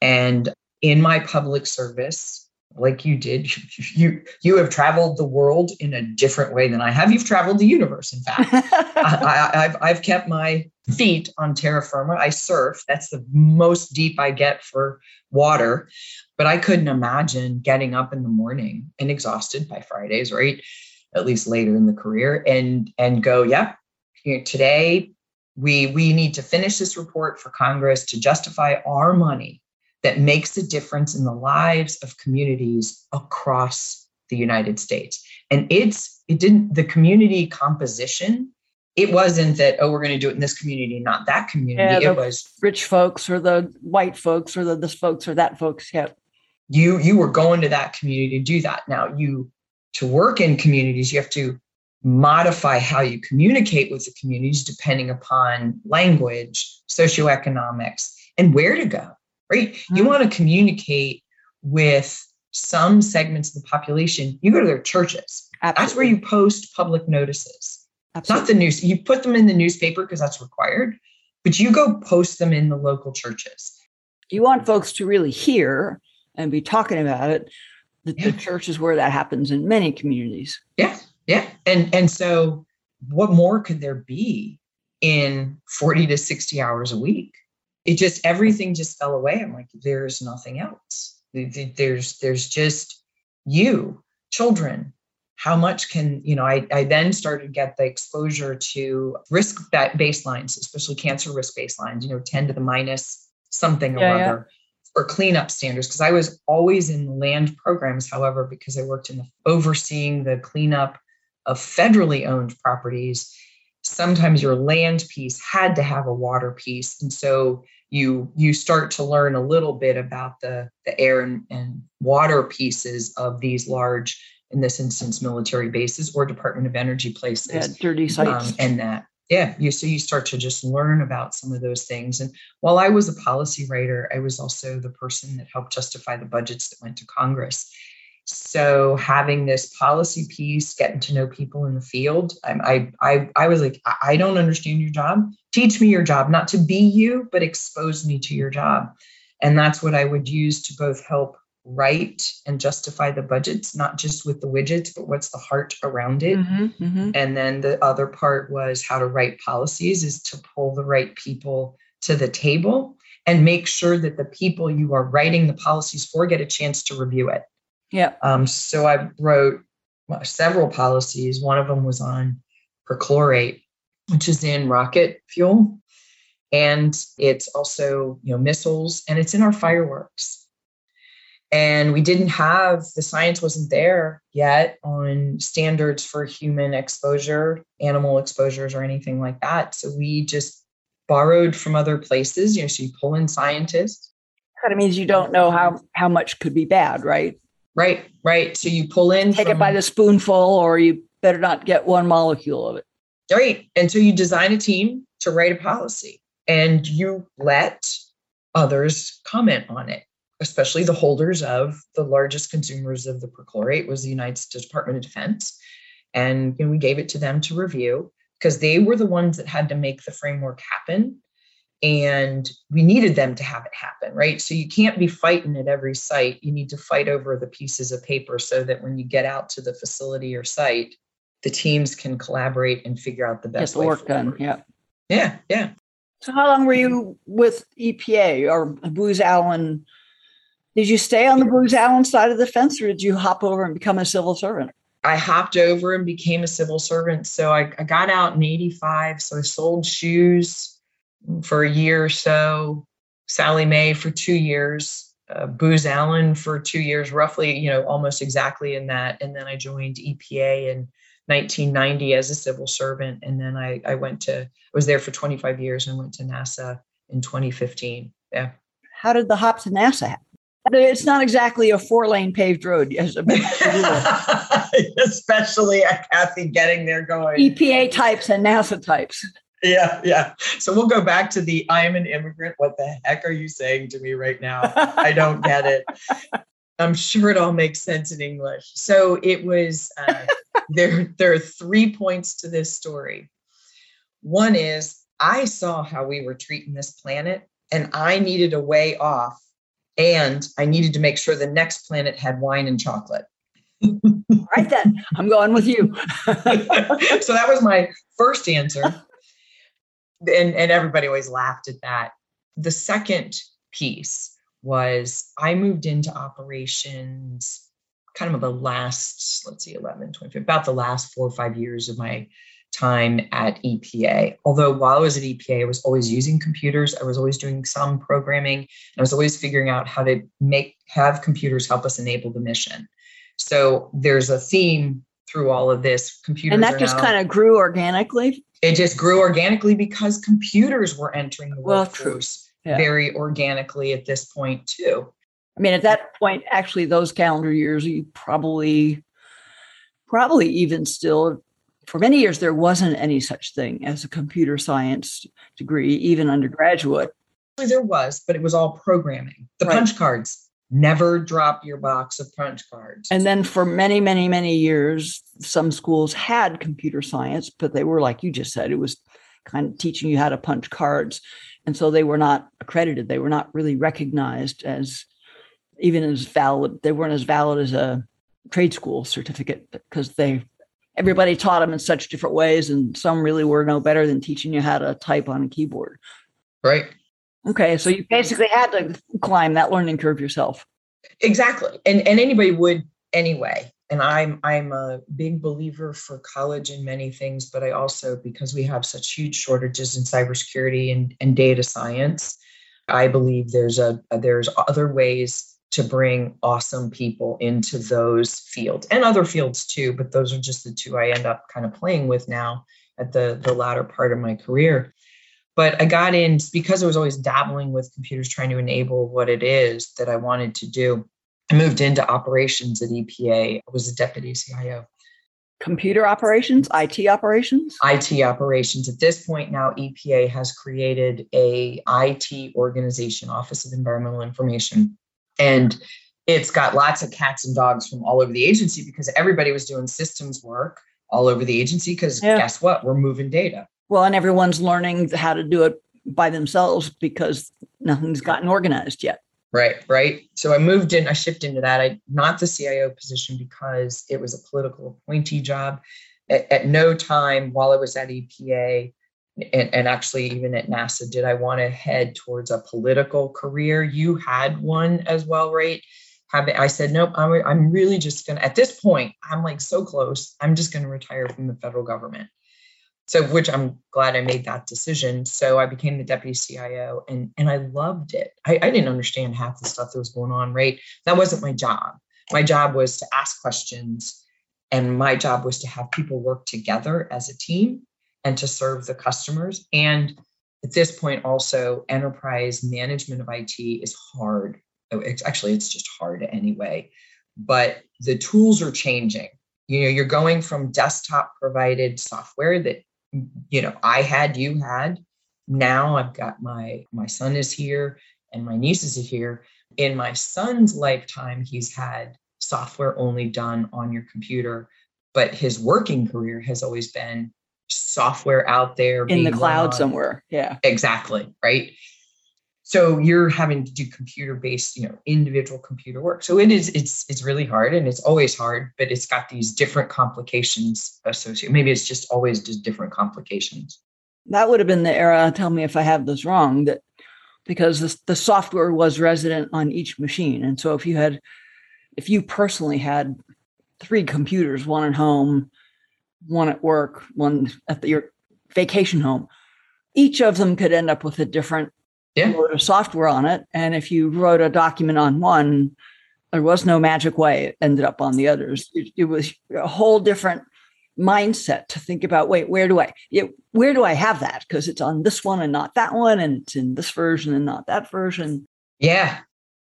And in my public service, like you did, you you have traveled the world in a different way than I have. You've traveled the universe, in fact. (laughs) I, I, I've I've kept my feet on terra firma. I surf. That's the most deep I get for water. But I couldn't imagine getting up in the morning and exhausted by Fridays, right? At least later in the career, and and go, yep, here today we we need to finish this report for Congress to justify our money that makes a difference in the lives of communities across the United States. And it's it didn't the community composition. It wasn't that oh we're going to do it in this community, not that community. Yeah, it was Rich folks or the white folks or the this folks or that folks. Yeah. you you were going to that community to do that. Now you to work in communities, you have to modify how you communicate with the communities depending upon language, socioeconomics, and where to go. Right? You Mhm. want to communicate with some segments of the population. You go to their churches. That's where you post public notices. It's not the news. You put them in the newspaper because that's required, but you go post them in the local churches. you want folks to really hear and be talking about it. The, Yeah. the church is where that happens in many communities. Yeah, yeah. And and so what more could there be in 40 to 60 hours a week? It just everything just fell away. I'm like, there's nothing else. Th- th- There's there's just you, children. How much can, you know, I, I then started to get the exposure to risk ba- baselines, especially cancer risk baselines, you know, 10 to the minus something or Yeah, yeah. other or cleanup standards because I was always in land programs. However, because I worked in the overseeing the cleanup of federally owned properties, sometimes your land piece had to have a water piece, and so you you start to learn a little bit about the the air and, and water pieces of these large, in this instance, military bases or Department of Energy places. Yeah, dirty sites. um, and that yeah you so you start to just learn about some of those things. And while i was a policy writer i was also the person that helped justify the budgets that went to congress so having this policy piece getting to know people in the field i i i, was like I, don't understand your job teach me your job not to be you but expose me to your job and that's what i would use to both help write and justify the budgets not just with the widgets but what's the heart around it Mhm, mhm. and then the other part was how to write policies is to pull the right people to the table and make sure that the people you are writing the policies for get a chance to review it. Yeah. Um, so I wrote several policies. One of them was on perchlorate, which is in rocket fuel. And it's also, you know, missiles and it's in our fireworks and we didn't have the science wasn't there yet on standards for human exposure animal exposures or anything like that so we just borrowed from other places you know so you pull in scientists Kind of means you don't know how how much could be bad, right? Right right. So you pull in Take it by the spoonful, or you better not get one molecule of it. right. And so you design a team to write a policy and you let others comment on it especially the holders of the largest consumers of the perchlorate was the united states department of defense. And you know, we gave it to them to review because they were the ones that had to make the framework happen and we needed them to have it happen right so you can't be fighting at every site you need to fight over the pieces of paper so that when you get out to the facility or site the teams can collaborate and figure out the best Get the work forward. done yeah yeah yeah so how long were you with epa or booz allen did you stay on the booz allen side of the fence or did you hop over and become a civil servant I hopped over and became a civil servant. So I, I got out in 85. So I sold shoes for a year or so, Sallie Mae for two years, uh, Booz Allen for two years, roughly, you know, almost exactly in that. And then I joined EPA in 1990 as a civil servant. And then I, I went to, I was there for 25 years and went to NASA in 2015. Yeah. How did the hop to NASA happen? It's not exactly a four lane paved road. Yes. (laughs) Especially at Kathy getting there going. EPA types and NASA types yeah, yeah. So we'll go back to the I am an immigrant. What the heck are you saying to me right now? I don't get it. I'm sure it all makes sense in English. So it was uh, (laughs) there. There are three points to this story. One is I saw how we were treating this planet, and I needed a way off, and I needed to make sure the next planet had wine and chocolate. right then, I'm going with you. (laughs) so that was my first answer and, and everybody always laughed at that. The second piece was I moved into operations kind of the last, let's see, 11, 20, about the last four or five years of my time at EPA. Although while I was at EPA, I was always using computers. I was always doing some programming. I was always figuring out how to make have computers help us enable the mission. So there's a theme through all of this. Computers and that just kind of grew organically it just grew organically because computers were entering the well, workforce yeah. very organically at this point too. I mean, at that point, actually, those calendar years, you probably, probably even still, for many years, there wasn't any such thing as a computer science degree, even undergraduate. There was, but it was all programming. The right. punch cards never drop your box of punch cards. And then for many, many, many years, some schools had computer science, but they were, like you just said, it was kind of teaching you how to punch cards. And so they were not accredited. They were not really recognized as even as valid. They weren't as valid as a trade school certificate because they everybody taught them in such different ways and some really were no better than teaching you how to type on a keyboard right Okay, so you basically had to climb that learning curve yourself. Exactly, and and anybody would anyway. And I'm I'm a big believer for college in many things, but I also because we have such huge shortages in cybersecurity and, and data science, I believe there's a there's other ways to bring awesome people into those fields and other fields too. But those are just the two I end up kind of playing with now at the the latter part of my career but I got in because I was always dabbling with computers, trying to enable what it is that I wanted to do. I moved into operations at EPA. I was a deputy CIO. Computer operations, IT operations? IT operations. At this point now, EPA has created a IT organization, Office of Environmental Information. And it's got lots of cats and dogs from all over the agency because everybody was doing systems work all over the agency because yeah. guess what? We're moving data. Well, and everyone's learning how to do it by themselves because nothing's gotten organized yet. Right, right. So I moved in, I shifted into that. I not the CIO position because it was a political appointee job. At, at no time while I was at EPA and, and, actually even at NASA did I want to head towards a political career. You had one as well, right? I said, nope, I'm, I'm really just going to, at this point, I'm like so close. I'm just going to retire from the federal government so which i'm glad i made that decision. So i became the deputy cio and and i loved it. I, I, didn't understand half the stuff that was going on right? That wasn't my job. My job was to ask questions and my job was to have people work together as a team and to serve the customers. And at this point also enterprise management of it is hard. Oh, it's actually it's just hard anyway. But the tools are changing. You know you're going from desktop provided software that you know i had you had now i've got my my son is here and my nieces are here in my son's lifetime he's had software only done on your computer but his working career has always been software out there in the cloud run. somewhere. Yeah. Exactly. Right. So you're having to do computer based, you know, individual computer work. So it is, it's, it's really hard and it's always hard, but it's got these different complications associated. Maybe it's just always just different complications. That would have been the era. Tell me if I have this wrong. That because the, the software was resident on each machine, and so if you had, if you personally had three computers, one at home, one at work, one at the, your vacation home, each of them could end up with a different Yeah. of software on it. And if you wrote a document on one, there was no magic way it ended up on the others. It, it was a whole different mindset to think about. Wait, where do I? Yeah, where do I have that? Because it's on this one and not that one, and it's in this version and not that version. Yeah.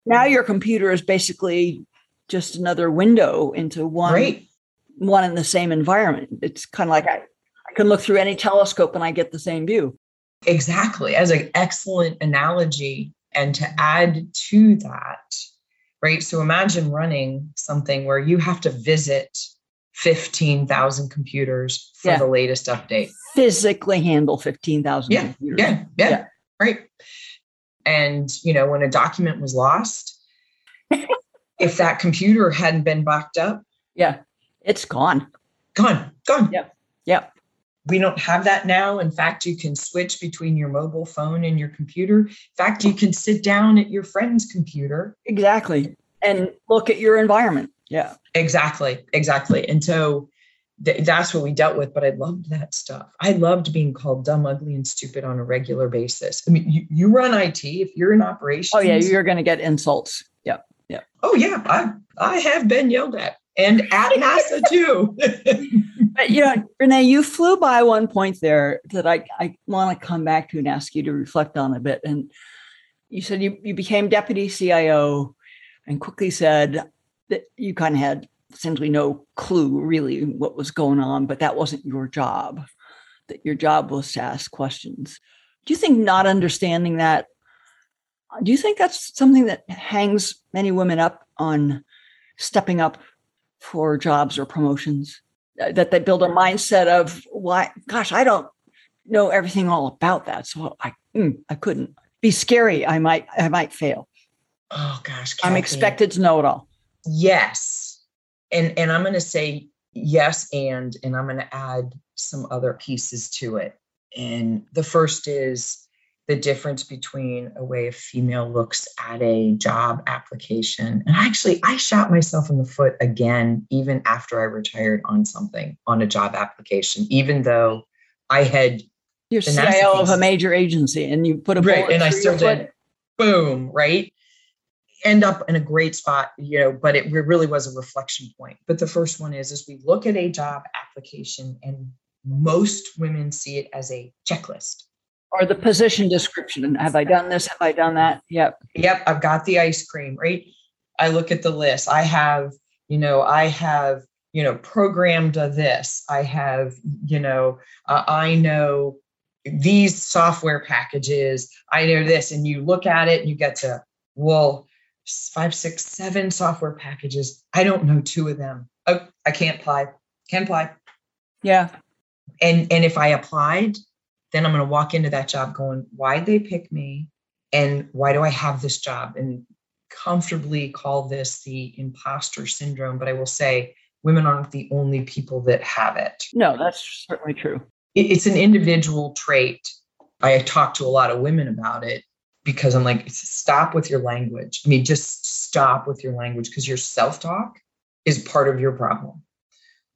Now your computer is basically just another window into one Right. one in the same environment. It's kind of like I, I can look through any telescope and I get the same view. Exactly. As an excellent analogy. And to add to that, right? So imagine running something where you have to visit 15,000 computers for Yeah. the latest update. Physically handle fifteen thousand Yeah, computers. Yeah, yeah, Yeah. right. And you know, when a document was lost, (laughs) if that computer hadn't been backed up, yeah, it's gone. gone, gone. Yeah, yeah. We don't have that now. In fact, you can switch between your mobile phone and your computer. In fact, you can sit down at your friend's computer. Exactly. And look at your environment. Yeah. Exactly, exactly. And so th- that's what we dealt with. But I loved that stuff. I loved being called dumb, ugly, and stupid on a regular basis. I mean, you, you run IT. If you're in operations, Oh yeah, you're going to get insults. Yeah. Yeah. Oh yeah, I I have been yelled at and at NASA too. (laughs) But you know, Renee, you flew by one point there that I, I want to come back to and ask you to reflect on a bit. And you said you, you became deputy CIO and quickly said that you kind of had essentially no clue really what was going on, but that wasn't your job, that your job was to ask questions. Do you think not understanding that, do you think that's something that hangs many women up on stepping up for jobs or promotions? That they build a mindset of why gosh i don't know everything all about that. So i mm, i couldn't. Be scary. I might i might fail. Oh gosh, i'm expected to know it all. Yes, and and I'm going to say yes, and and I'm going to add some other pieces to it. And the first is the difference between a way a female looks at a job application. And actually, I shot myself in the foot again, even after I retired on something on a job application, even though I had you're cio of a major agency and you put a Right, and I still did. boom, right? End up in a great spot, you know, but it really was a reflection point. But the first one is, is we look at a job application and most women see it as a checklist. Or the position description have i done this have i done that yep Yep, I've got the ice cream, right? I look at the list. I have, you know, I have, you know, programmed this. I have, you know, uh, I know these software packages. I know this. And you look at it and you get to, well, five, six, seven software packages. I don't know two of them. Oh, I can't apply. Can't apply. yeah And and if I applied, then I'm going to walk into that job going, why'd they pick me? And why do I have this job? And comfortably call this the imposter syndrome. But I will say, women aren't the only people that have it. no that's certainly true It's an individual trait. I talk to a lot of women about it because I'm like, stop with your language. I mean, just stop with your language because your self talk is part of your problem.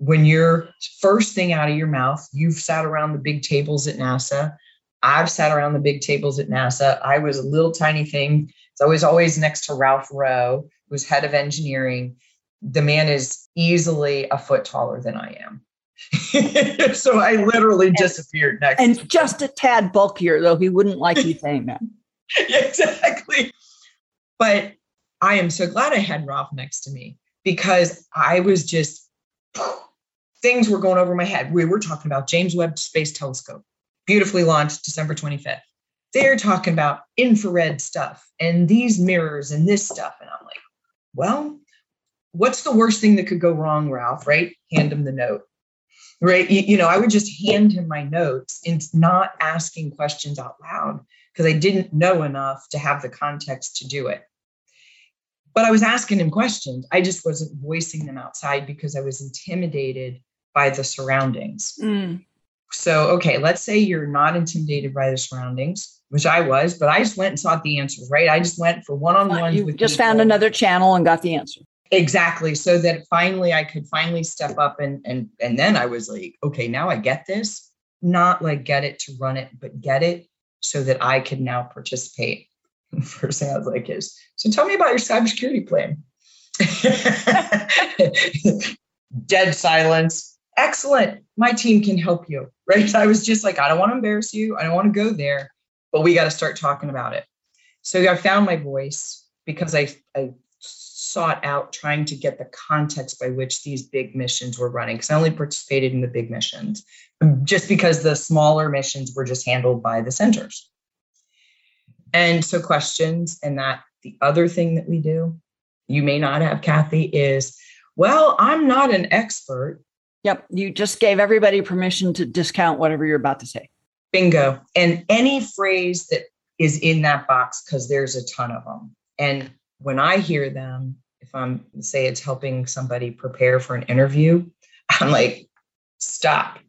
When you're first thing out of your mouth, you've sat around the big tables at NASA. I've sat around the big tables at NASA. I was a little tiny thing. So I was always next to Ralph Roe, who's head of engineering. The man is easily a foot taller than I am. (laughs) so I literally disappeared next to and just a tad bulkier though he wouldn't like you saying that (laughs) exactly. But I am so glad I had Ralph next to me because I was just things were going over my head. We were talking about James Webb Space Telescope, beautifully launched December 25th. They're talking about infrared stuff and these mirrors and this stuff. And I'm like, well, what's the worst thing that could go wrong, Ralph? Right? Hand him the note. right? You, you know, I would just hand him my notes and not asking questions out loud because I didn't know enough to have the context to do it. But I was asking him questions. I just wasn't voicing them outside because I was intimidated by the surroundings. Mm. So, okay, let's say you're not intimidated by the surroundings, which I was, but I just went and sought the answers, right? I just went for one on one. You just people. found another channel and got the answer. Exactly. So that finally I could finally step up and and and then I was like, okay, now I get this. Not like get it to run it, but get it so that I could now participate. (laughs) first thing I was like is, so tell me about your cybersecurity plan. (laughs) Dead silence. Excellent. My team can help you. Right. (laughs) I was just like, I don't want to embarrass you. I don't want to go there, but we got to start talking about it. So I found my voice because I, I sought out trying to get the context by which these big missions were running because I only participated in the big missions um, just because the smaller missions were just handled by the centers. And so, questions, and that the other thing that we do, you may not have, Kathy, is well, I'm not an expert. Yep. You just gave everybody permission to discount whatever you're about to say. Bingo. And any phrase that is in that box, because there's a ton of them. And when I hear them, if I'm say it's helping somebody prepare for an interview, (laughs) I'm like, stop.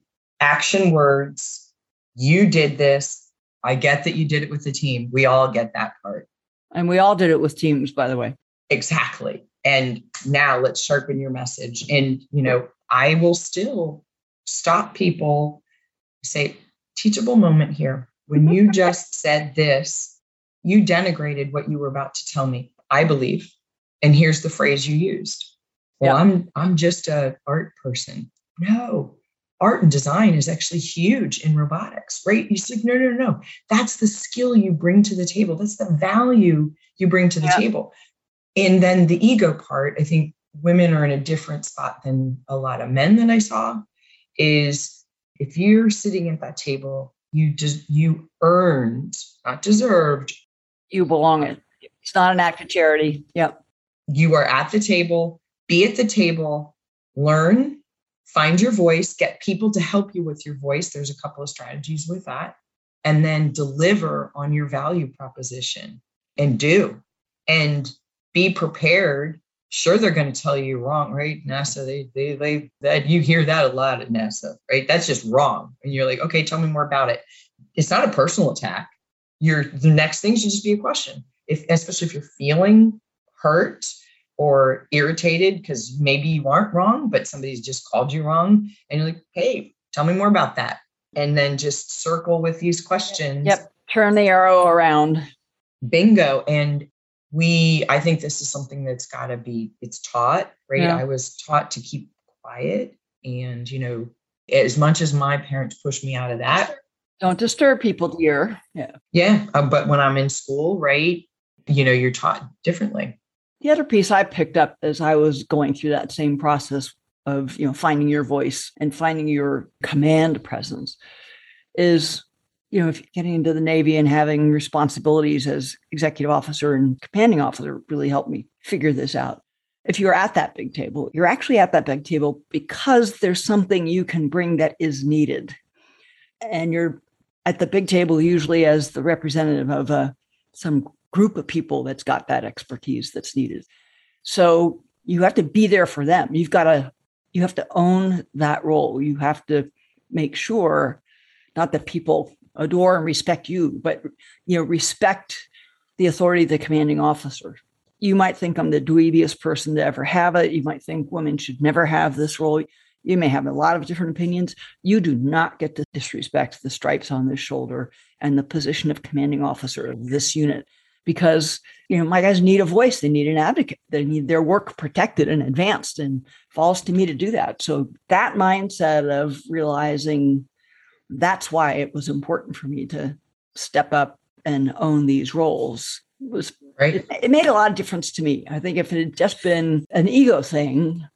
Action words. You did this. I get that you did it with the team. We all get that part. And we all did it with teams, by the way. Exactly. And now let's sharpen your message. And, you know, I will still stop people, say, teachable moment here. When you (laughs) just said this, you denigrated what you were about to tell me, I believe. And here's the phrase you used. Well, yeah. I'm I'm just a art person. No, art and design is actually huge in robotics, right? You like, no, no, no. That's the skill you bring to the table. That's the value you bring to the yeah. table. And then the ego part, I think women are in a different spot than a lot of men that I saw, is if you're sitting at that table, you just you earned, not deserved. You belong it. It's not an act of charity. Yep. You are at the table, be at the table, learn, find your voice, get people to help you with your voice. There's a couple of strategies with that. And then deliver on your value proposition and do. And be prepared. Sure, they're going to tell you wrong, right? NASA, they, they, they, that you hear that a lot at NASA, right? That's just wrong. And you're like, okay, tell me more about it. It's not a personal attack. Your the next thing should just be a question. If especially if you're feeling hurt or irritated because maybe you aren't wrong, but somebody's just called you wrong. And you're like, hey, tell me more about that. And then just circle with these questions. Yep. Turn the arrow around. Bingo. And we, I think this is something that's got to be, it's taught, right? Yeah. I was taught to keep quiet. And, you know, as much as my parents pushed me out of that, don't disturb people, dear. Yeah. Yeah. Uh, but when I'm in school, right, you know, you're taught differently. The other piece I picked up as I was going through that same process of, you know, finding your voice and finding your command presence is, you know, if getting into the Navy and having responsibilities as executive officer and commanding officer really helped me figure this out. If you're at that big table, you're actually at that big table because there's something you can bring that is needed. And you're at the big table usually as the representative of a, uh, some group of people that's got that expertise that's needed. So you have to be there for them. You've got to you have to own that role. You have to make sure not that people adore and respect you, but you know respect the authority of the commanding officer. You might think I'm the dweebiest person to ever have it. You might think women should never have this role. You may have a lot of different opinions. You do not get to disrespect the stripes on this shoulder and the position of commanding officer of this unit because you know my guys need a voice they need an advocate they need their work protected and advanced and falls to me to do that so that mindset of realizing that's why it was important for me to step up and own these roles. Was right. it, it made a lot of difference to me. I think if it had just been an ego thing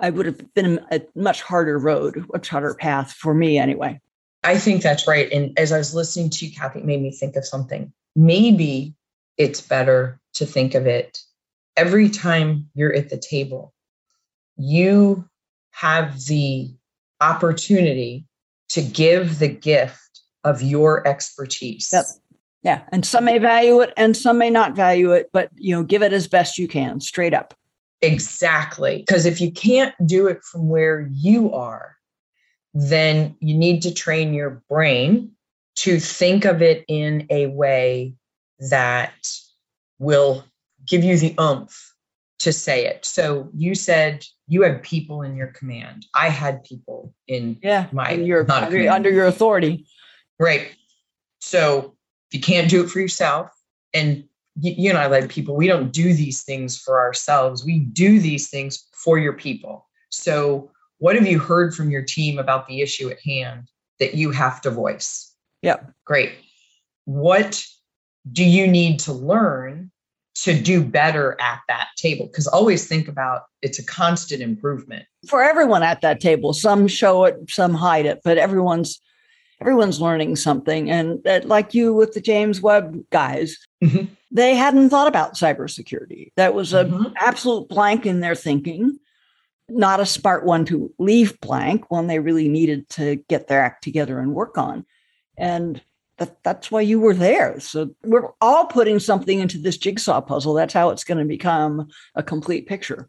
i would have been a much harder road a harder path for me anyway. I think that's right. And as I was listening to you, Kathy, it made me think of something. Maybe it's better to think of it every time you're at the table, you have the opportunity to give the gift of your expertise. Yep. Yeah. And some may value it and some may not value it, but you know, give it as best you can, straight up. Exactly. Because if you can't do it from where you are, then you need to train your brain to think of it in a way that will give you the oomph to say it. So you said you had people in your command. I had people in yeah, my your, under, under your authority. Right. So if you can't do it for yourself, and you, you and I led people, we don't do these things for ourselves. We do these things for your people. So what have you heard from your team about the issue at hand that you have to voice? Yeah. Great. What do you need to learn to do better at that table. Because always think about it's a constant improvement. For everyone at that table some show it some hide it but everyone's everyone's learning something. And that, like you with the james webb guys mm-hmm. they hadn't thought about cybersecurity. That was an mm-hmm. absolute blank in their thinking not a smart one to leave blank one they really needed to get their act together and work on. And that, that's why you were there. So we're all putting something into this jigsaw puzzle. That's how it's going to become a complete picture.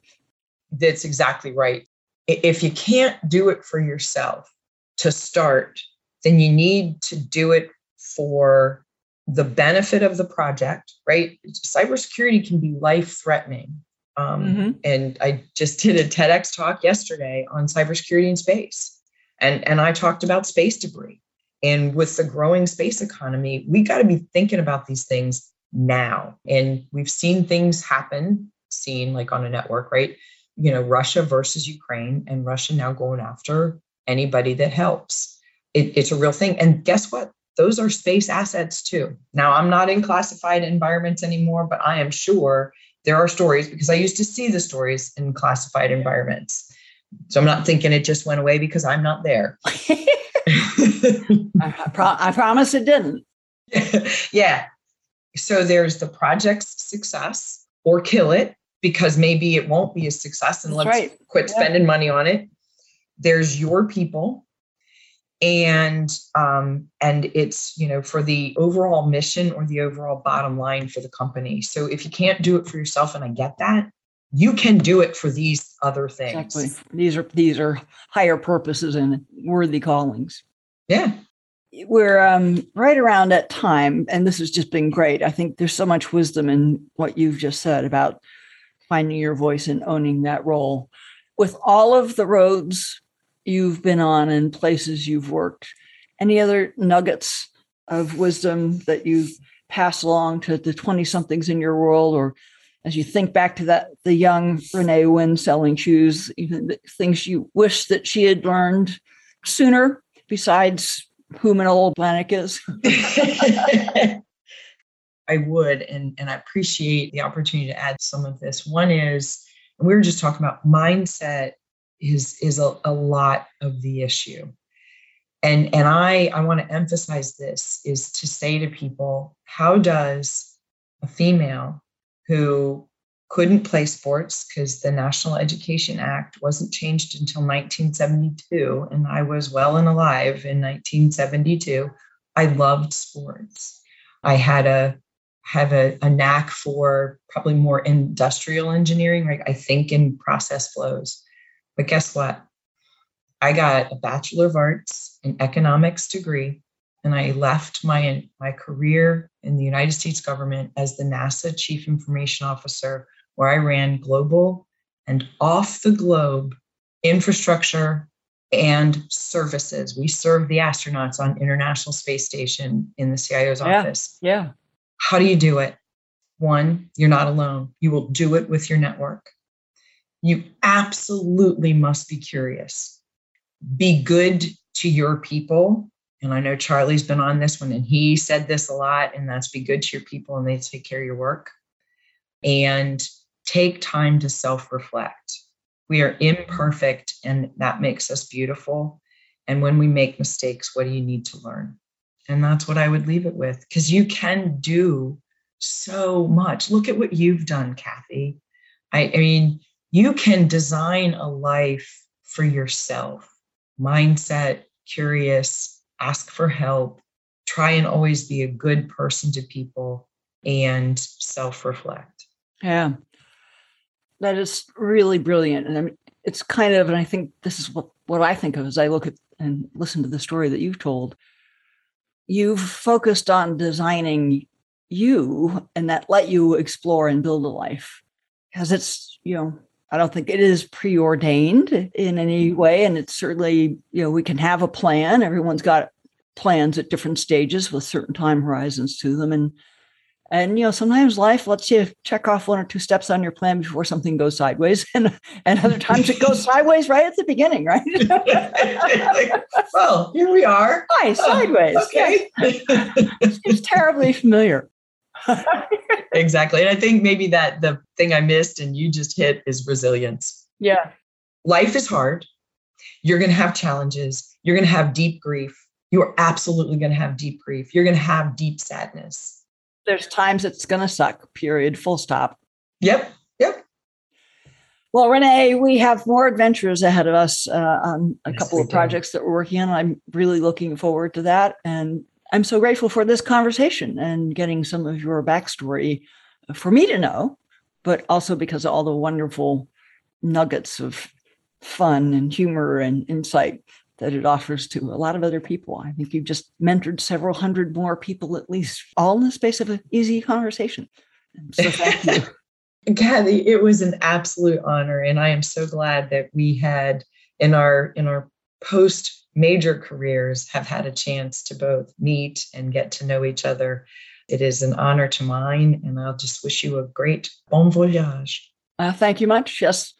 That's exactly right. If you can't do it for yourself to start, then you need to do it for the benefit of the project, right? Cybersecurity can be life threatening. Um, mm-hmm. And I just did a TEDx talk yesterday on cybersecurity in space. And, and I talked about space debris and with the growing space economy, we got to be thinking about these things now. And we've seen things happen, seen like on a network, right? You know, Russia versus Ukraine, and Russia now going after anybody that helps. It, it's a real thing. And guess what? Those are space assets too. Now, I'm not in classified environments anymore, but I am sure there are stories because I used to see the stories in classified environments. So I'm not thinking it just went away because I'm not there. (laughs) (laughs) I, pro- I promise it didn't. (laughs) yeah. So there's the project's success or kill it because maybe it won't be a success and That's let's right. quit yeah. spending money on it. There's your people and um, and it's you know for the overall mission or the overall bottom line for the company so if you can't do it for yourself and i get that you can do it for these other things exactly these are these are higher purposes and worthy callings yeah. We're um, right around that time, and this has just been great. I think there's so much wisdom in what you've just said about finding your voice and owning that role. With all of the roads you've been on and places you've worked, any other nuggets of wisdom that you've passed along to the 20 somethings in your world or as you think back to that the young renee wynn selling shoes even things you wish that she had learned sooner besides whom an old planet is? (laughs) I would, and, and I appreciate the opportunity to add some of this. One is, and we were just talking about mindset is is a, a lot of the issue. And and I I want to emphasize this is to say to people, how does a female who couldn't play sports because the National Education Act wasn't changed until 1972, and I was well and alive in 1972. I loved sports. I had a have a, a knack for probably more industrial engineering, right? I think in process flows. But guess what? I got a Bachelor of Arts in economics degree, and I left my my career in the United States government as the NASA Chief Information Officer where I ran global and off the globe infrastructure and services. We serve the astronauts on International Space Station in the CIO's yeah, office. Yeah. How do you do it? One, you're not alone. You will do it with your network. You absolutely must be curious. Be good to your people. And I know Charlie's been on this one and he said this a lot, and that's be good to your people and they take care of your work. And take time to self reflect. We are imperfect, and that makes us beautiful. And when we make mistakes, what do you need to learn? And that's what I would leave it with because you can do so much. Look at what you've done, Kathy. I, I mean, you can design a life for yourself mindset, curious, ask for help, try and always be a good person to people, and self reflect. Yeah. That is really brilliant. And I mean, it's kind of, and I think this is what, what I think of as I look at and listen to the story that you've told. You've focused on designing you and that let you explore and build a life because it's, you know, I don't think it is preordained in any way. And it's certainly, you know, we can have a plan. Everyone's got plans at different stages with certain time horizons to them. And and you know, sometimes life lets you check off one or two steps on your plan before something goes sideways, (laughs) and and other times it goes sideways right at the beginning, right? like, (laughs) (laughs) well, here we are. Hi, sideways. okay. it's terribly familiar. exactly. And I think maybe that the thing I missed and you just hit is resilience. Yeah. Life is hard. You're going to have challenges. You're going to have deep grief. You are absolutely going to have deep grief. You're going to have deep sadness. There's times it's going to suck, period, full stop. Yep. Yep. Well, Renee, we have more adventures ahead of us uh, on a Yes, couple of do. projects that we're working on. I'm really looking forward to that. And I'm so grateful for this conversation and getting some of your backstory for me to know, but also because of all the wonderful nuggets of fun and humor and insight that it offers to a lot of other people. I think you've just mentored several hundred more people at least, all in the space of an easy conversation. So thank you. (laughs) Kathy, it was an absolute honor, and I am so glad that we had in our in our post major careers have had a chance to both meet and get to know each other. It is an honor to mine, and I'll just wish you a great bon voyage. Uh, thank you much. Yes,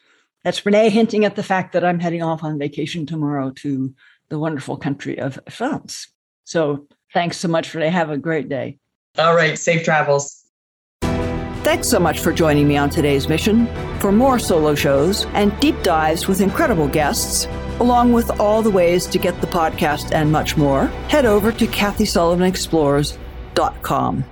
that's Renee hinting at the fact that I'm heading off on vacation tomorrow to the wonderful country of France. So thanks so much, Renee. Have a great day. All right, safe travels. Thanks so much for joining me on today's mission. For more solo shows and deep dives with incredible guests, along with all the ways to get the podcast and much more, head over to KathySullivanExplores.com.